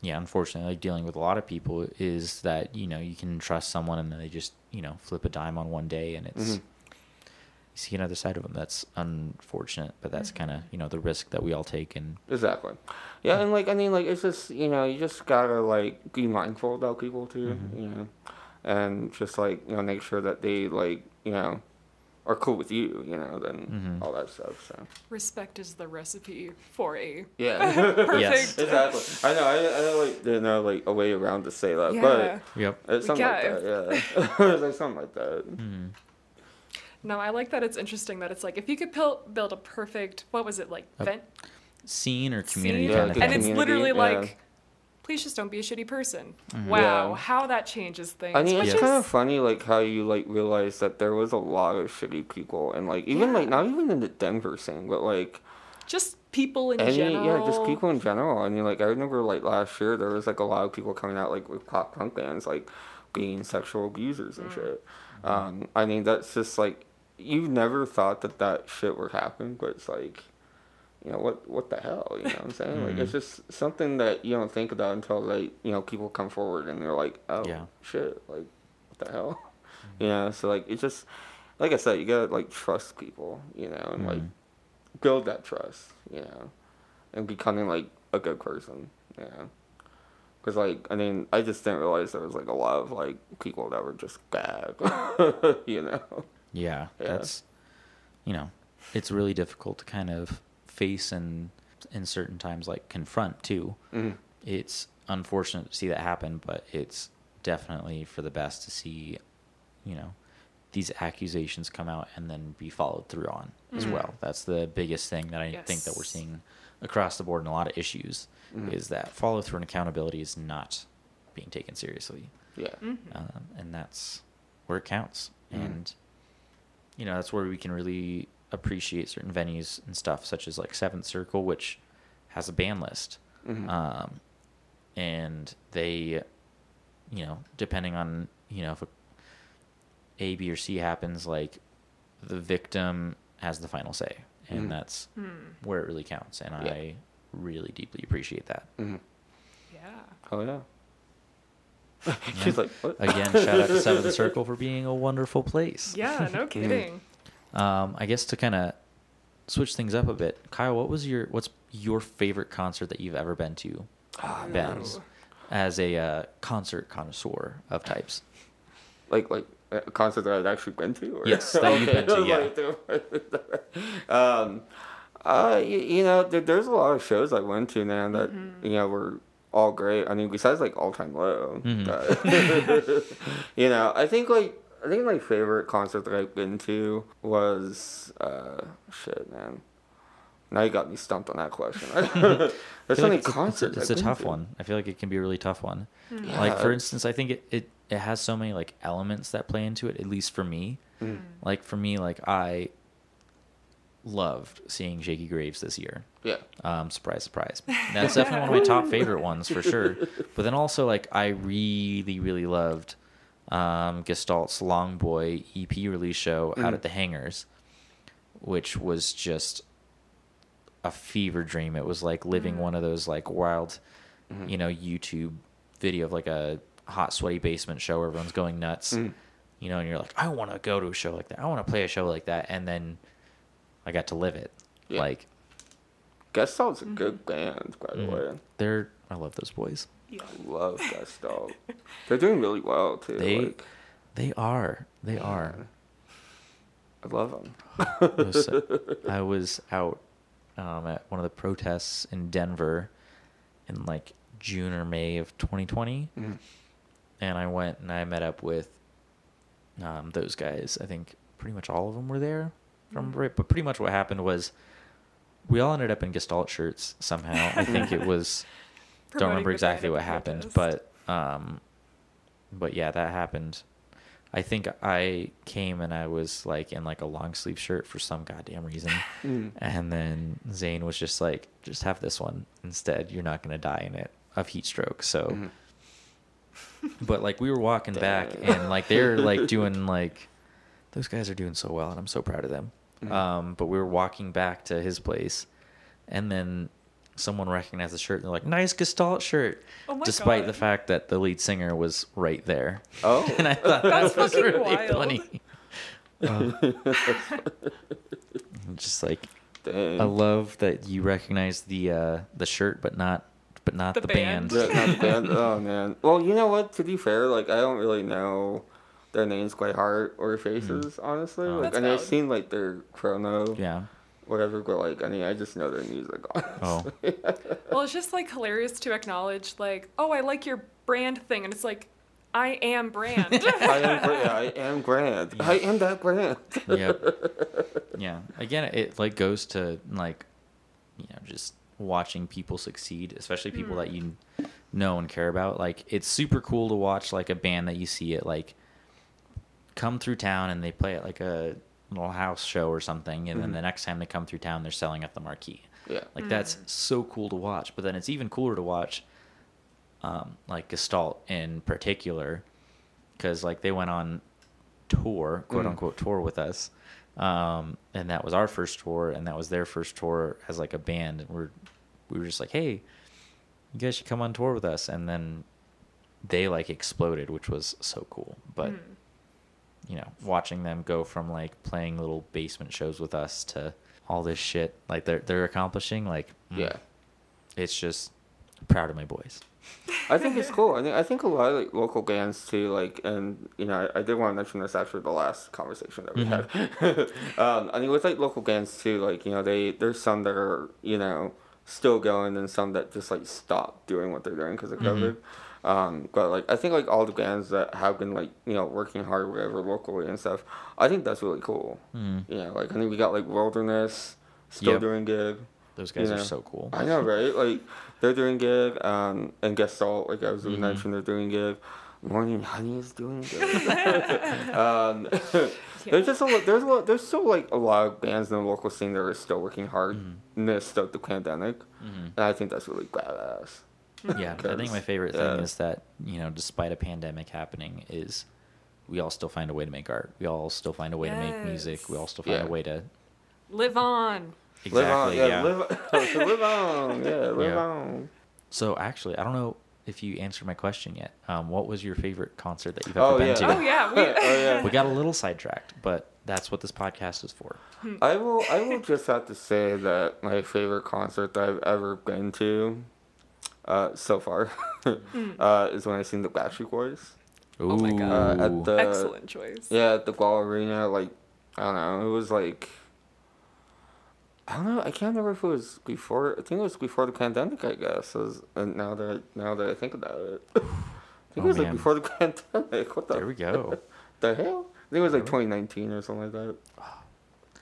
yeah, unfortunately like dealing with a lot of people is that, you know, you can trust someone and then they just, you know, flip a dime on one day and it's Mhm. you see another side of them. That's unfortunate, but that's kind of, you know, the risk that we all take and Exactly. Yeah, and like I mean, like it's just you know you just gotta like be mindful about people too, Mhm. you know, and just like you know make sure that they like you know are cool with you, you know, then Mhm. all that stuff. So Respect is the recipe for a yeah, perfect. Yes. exactly. I know. I, I know like there's no like a way around to say that, Yeah. but Yep. it's something like that. Yeah, it's like something like that. Mm. No, I like that it's interesting that it's like if you could pil- build a perfect what was it like A vent Scene or community scene? Yeah, kind of good and it's literally yeah. like please just don't be a shitty person. Mhm. Wow, Yeah. how that changes things. I mean, which it's is- kind of funny, like how you like realize that there was a lot of shitty people, and like even Yeah. like not even in the Denver scene, but like just people in any general. yeah, just people in general. I mean, like I remember like last year there was like a lot of people coming out like with pop punk bands, like being sexual abusers and Mm. shit. Um, I mean, that's just like you never thought that that shit would happen, but it's like. You know what? What the hell? You know what I'm saying? Like it's just something that you don't think about until like you know people come forward and they're like, oh Yeah. shit, like what the hell? You know, so like it's just like I said, you gotta like trust people, you know, and like Mhm. build that trust, you know, and becoming like a good person, you know. Because like I mean, I just didn't realize there was like a lot of like people that were just bad, you know. Yeah, Yeah. that's you know, it's really difficult to kind of face and in certain times like confront too. Mhm. It's unfortunate to see that happen, but it's definitely for the best to see, you know, these accusations come out and then be followed through on as Mhm. well. That's the biggest thing that I think that we're seeing across the board in a lot of issues Mhm. is that follow through and accountability is not being taken seriously Yeah. Mhm. um, and that's where it counts. Mhm. And you know that's where we can really appreciate certain venues and stuff, such as like Seventh Circle, which has a ban list, Mhm. um, and they, you know, depending on you know if a, a, B, or C happens, like the victim has the final say, and Mhm. that's Hmm. where it really counts. And Yeah. I really deeply appreciate that. Mhm. Yeah. Oh yeah. She's like, what? Again, shout out to Seventh Circle for being a wonderful place. Yeah, no kidding. Um, I guess to kind of switch things up a bit, Kyle, what was your what's your favorite concert that you've ever been to? Ah, Ben's Ooh. as a uh, concert connoisseur of types. like like a concert that I've actually been to? Or? Yes, that you've been to, yeah. um, uh, you, you know, there, there's a lot of shows I went to, man, that Mm-hmm. you know were all great. I mean, besides like all time low, Mhm. but, you know, I think like I think my favorite concert that I've been to was uh, shit, man. Now you got me stumped on that question. I There's feel so like many it's a, it's it's a tough to. one. I feel like it can be a really tough one. Yeah. Like for instance, I think it, it it has so many like elements that play into it. At least for me, Mm. like for me, like I loved seeing Shakey Graves this year. Yeah. Um, surprise, surprise. That's definitely one of my top favorite ones for sure. But then also, like, I really, really loved um, Gestalt's Long Boy EP release show out Mm. at the Hangars, which was just a fever dream. It was like living one of those like wild, Mm-hmm. you know, YouTube video of like a hot, sweaty basement show where everyone's going nuts. Mm. You know, and you're like, I want to go to a show like that. I want to play a show like that, and then I got to live it. Yeah. Like Gestalt's a good band, by the Mhm. way. they're, I love those boys. Yeah. Love Gestalt. They're doing really well too. They like, they are they are. I love them. I was, I was out um, at one of the protests in Denver in like June or May of 2020, Mhm. and I went and I met up with um, those guys. I think pretty much all of them were there. From right, but pretty much what happened was we all ended up in Gestalt shirts somehow. I think it was don't remember exactly what happened, protest. but um, but yeah, that happened. I think I came and I was like in like a long sleeve shirt for some goddamn reason, Mm. and then Zane was just like, "Just have this one instead. You're not gonna die in it of heat stroke." So, Mhm. but like we were walking back and like they're like doing like those guys are doing so well, and I'm so proud of them. Mhm. Um, but we were walking back to his place, and then someone recognized the shirt. and They're like, "Nice Gestalt shirt," Oh my despite God. the fact that the lead singer was right there. Oh. and I thought That's that was really wild. funny. Uh, just like Dang. I love that you recognize the uh, the shirt, but not but not The the, band. band. Not the band. Oh man. Well, you know what? To be fair, like I don't really know their names by heart or faces, honestly. Oh. Like, and I've seen like their chrono, Yeah. Whatever. But like, I mean, I just know their music. Oh. Well, it's just like hilarious to acknowledge, like, oh, I like your brand thing, and it's like, I am brand. I am. Gra- yeah, I am grand. I am that brand. yeah. yeah. Again, it like goes to like, you know, just watching people succeed, especially people that you mm. know and care about. Like, it's super cool to watch like a band that you see it like come through town and they play at like a little house show or something, and then Mhm. the next time they come through town, they're selling at the marquee. Yeah. Like that's so cool to watch. But then it's even cooler to watch, um, like Gestalt in particular, because like they went on tour, quote Mm. unquote tour with us, um, and that was our first tour, and that was their first tour as like a band, and we're we were just like, hey, you guys should come on tour with us, and then they like exploded, which was so cool. But Mm. You know, watching them go from like playing little basement shows with us to all this shit like they're they're accomplishing, like mm, Yeah. it's just proud of my boys. I think it's cool. I think I think a lot of like local bands too. Like, and you know, I, I did want to mention this after the last conversation that we had. um, I think with like local bands too, like you know, they there's some that are you know still going, and some that just like stop doing what they're doing because of COVID. Um, but like I think like all the bands that have been like you know working hard whatever locally and stuff, I think that's really cool. Mm. You know, like I think we got like Wilderness still Yep. doing good. Those guys You are so cool. I know, right? Like they're doing good. Um, and Gestalt, like I was Mhm. mentioning, they're doing good. Morning Honey is doing good. um, there's just a lot, there's a lot, there's still like a lot of bands in the local scene that are still working hard Mhm. amidst of the pandemic, Mhm. and I think that's really badass. Yeah, I think my favorite thing Yeah. is that you know, despite a pandemic happening, is we all still find a way to make art. We all still find a way to make music. We all still find Yeah. a way to Live on. exactly live on, yeah, yeah. live, live on, yeah, live Yeah. on. So actually, I don't know if you answered my question yet. Um, what was your favorite concert that you've ever Oh, been yeah. to? Oh yeah, we, Oh, yeah. We got a little sidetracked, but that's what this podcast is for. I will. I will just have to say that my favorite concert that I've ever been to, uh, so far, uh, is when I seen the Backstreet Boys. Ooh. Oh my God. Uh, at the excellent choice. yeah at the Ball Arena. Like I don't know. It was like I don't know. I can't remember if it was before. I think it was before the pandemic. I guess. Was, and now that now that I think about it, I think Oh, it was like before the pandemic. What the? There we go. The hell? I think it was like 2019 or something like that.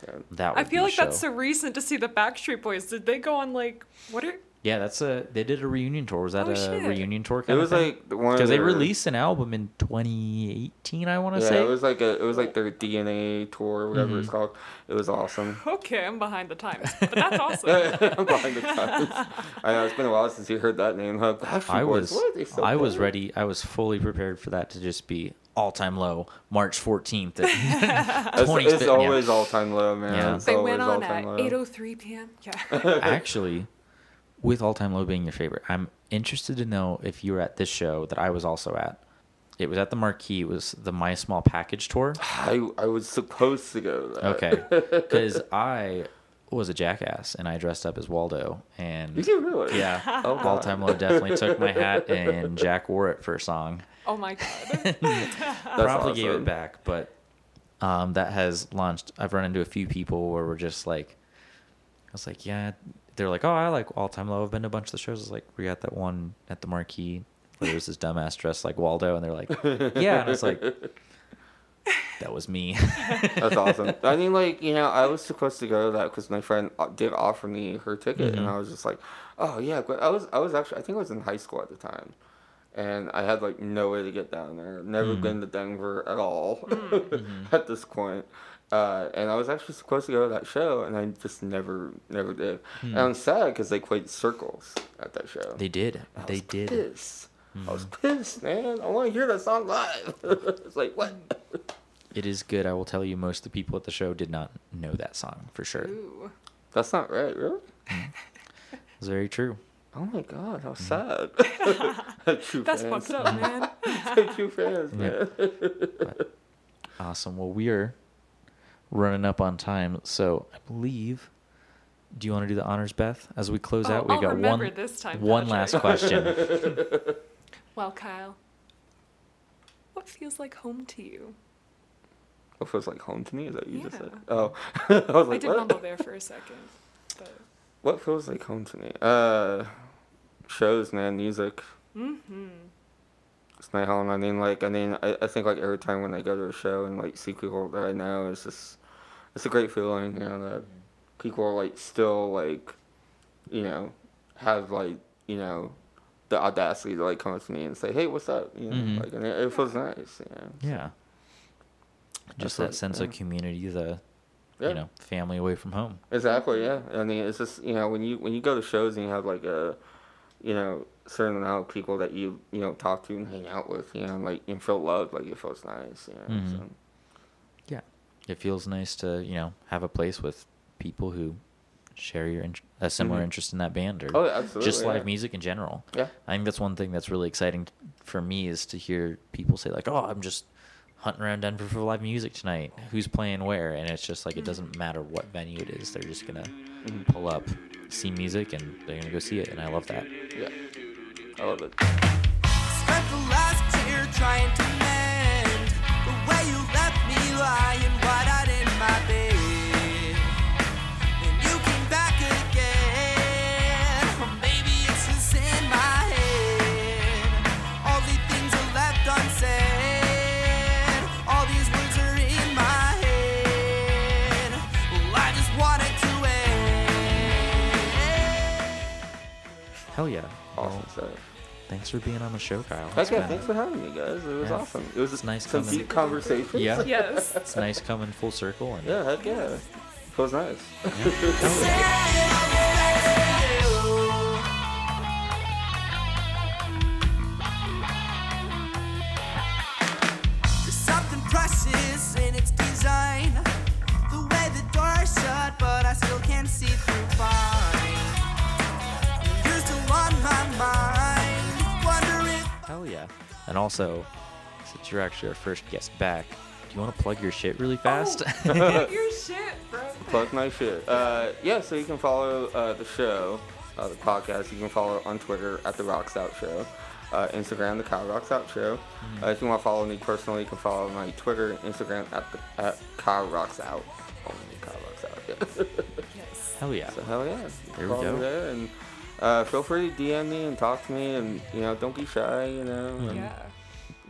Yeah. That I feel be like a that's so recent to see the Backstreet Boys. Did they go on like what are Yeah, that's a. They did a reunion tour. Was that Oh, a shit. reunion tour? It Kind was of thing? like the one of because they their- released an album in 2018. I want to say. Yeah, say. it was like a it was like their DNA tour, whatever it's Mhm. called. It was awesome. Okay, I'm behind the times, but that's awesome. I'm behind the times. I know it's been a while since you heard that name. Huh? Backstreet I Boys, was. what? They still I was play? ready. I was fully prepared for that to just be all time low, March 14th. at It's, 20 it's yeah. always all time low, man. Yeah. It's they always went on all-time at low. 8:03 p.m. Yeah. Actually, with all time low being your favorite, I'm interested to know if you were at this show that I was also at. It was at the Marquee. It was the My Small Package tour. I I was supposed to go to that. Okay, because I was a jackass and I dressed up as Waldo and you really? yeah, Oh, all time low definitely took my hat and Jack wore it for a song. oh my god. Probably gave it back, but um, that has launched. I've run into a few people where we're just like, I was like, yeah. They're like, oh, I like all time low. I've been to a bunch of the shows. I was like, we got that one at the Marquee where there's this dumbass dressed like Waldo, and they're like, yeah, and I was like, that was me. That's awesome. I mean, like you know, I was supposed to go to that because my friend uh, did offer me her ticket, and Mhm. I was just like, oh yeah. But I was I was actually I think I was in high school at the time, and I had like no way to get down there. Never Mhm. been to Denver at all at this point. Uh, and I was actually supposed to go to that show, and I just never, never did. And I'm sad because they played circles at that show. they did. I They was did. Pissed. I was pissed, man. I want to hear that song live. it's like what? It is good. I will tell you, most of the people at the show did not know that song for sure. Ooh. That's not right, really. was very true. Oh my god, how Mm-hmm. sad. True That's fans. fucked up, man. True fans, Yeah. man. Awesome. Well, we are running up on time, so I believe. Do you want to do the honors, Beth, as we close Oh, out? We I'll got remember one. this time, one Patrick. last question. Well, Kyle, what feels like home to you? What feels like home to me? Is that what you just said? Oh, I was like, I like, did what? mumble there for a second, but What feels like home to me? Uh, shows, man, music. mm-hmm. It's my home. I mean, like, I mean, I, I think like every time when I go to a show and like see people that I know, it's just, it's a great feeling, you know, that people are like still like, you know, have like, you know, the audacity to like come up to me and say, hey, what's up? You know, Mhm. like, and it, it feels nice, you know. Yeah. Just what- that sense yeah. of community, the Yeah. you know family away from home. Exactly. Yeah. I mean, it's just you know when you when you go to shows and you have like a, you know, certain amount of people that you you know talk to and hang out with, you know, like you feel loved, like it feels nice, you know. Mhm. So. Yeah, it feels nice to you know have a place with people who share your int- a similar Mhm. interest in that band or Oh, absolutely. just live yeah. music in general. Yeah. I think that's one thing that's really exciting for me is to hear people say like, "Oh, I'm just hunting around Denver for live music tonight. Who's playing where?" And it's just like it doesn't matter what venue it is. They're just gonna Mhm. pull up, see music, and they're gonna go see it. And I love that. Yeah. I love it. Spent the last year trying to mend the way you left me lying wide-eyed in my bed. And you came back again. Or maybe it's just in my head. All the things are left unsaid. All these words are in my head. Well, I just want to end. Hell yeah! Awesome Well, stuff. thanks for being on the show, Kyle. Heck It's yeah, been- thanks for having me, guys. It was Yeah. awesome. It was It's nice some coming- deep conversation. Yeah. Yes. It's nice coming full circle and Yeah. Heck yeah. Feels nice. There's And also, since you're actually our first guest back, do you want to plug your shit really fast? Get your shit, bro. Plug my shit. Uh, yeah, so you can follow uh, the show, uh, the podcast. You can follow on Twitter at the Rocks Out Show, uh, Instagram the Kyle Rocks Out Show. Uh, if you want to follow me personally, you can follow my Twitter, Instagram at the at Kyle Rocks Out. Only Kyle Rocks Out. Yeah. Yes. Hell yeah. so hell yeah, you can There we go. there, and uh, feel free to DM me and talk to me, and you know, don't be shy. You know, and, Yeah.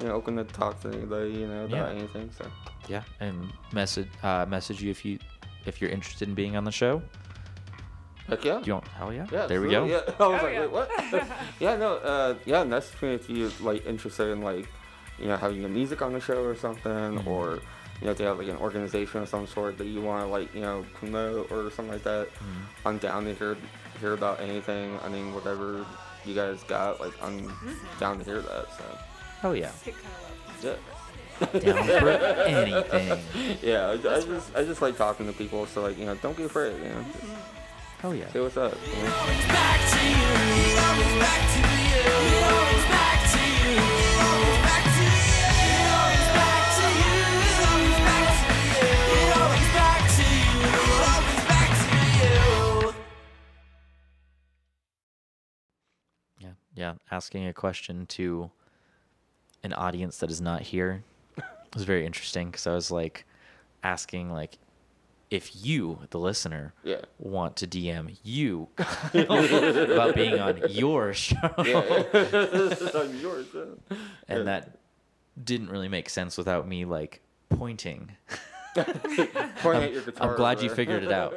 you know, open to talk to anybody. You know, about Yeah. anything. So Yeah, and message uh, message you if you if you're interested in being on the show. Heck yeah. Do you want? Hell yeah. Yeah, there we go. absolutely, Yeah. I was Oh, like, yeah. wait, what? yeah, no, uh, yeah, message me if you're like interested in like, you know, having your music on the show or something, Mm-hmm. or you know, if you have like an organization of some sort that you want to like, you know, promote or something like that. Mm-hmm. I'm down to hear hear about anything. I mean, whatever you guys got, like, I'm Mm-hmm. down to hear that. So, Hell yeah. Kick kind of yeah. Down for anything. Yeah, I, I just I just like talking to people, so like you know, don't be afraid, you know, just Hell yeah. say what's up. You know? Yeah. Asking a question to an audience that is not here was very interesting because I was like asking like if you, the listener, Yeah. want to DM you about being on your show, Yeah, on yours. yeah. and that didn't really make sense without me like pointing. Pointing at your guitar. I'm glad you over there. figured it out.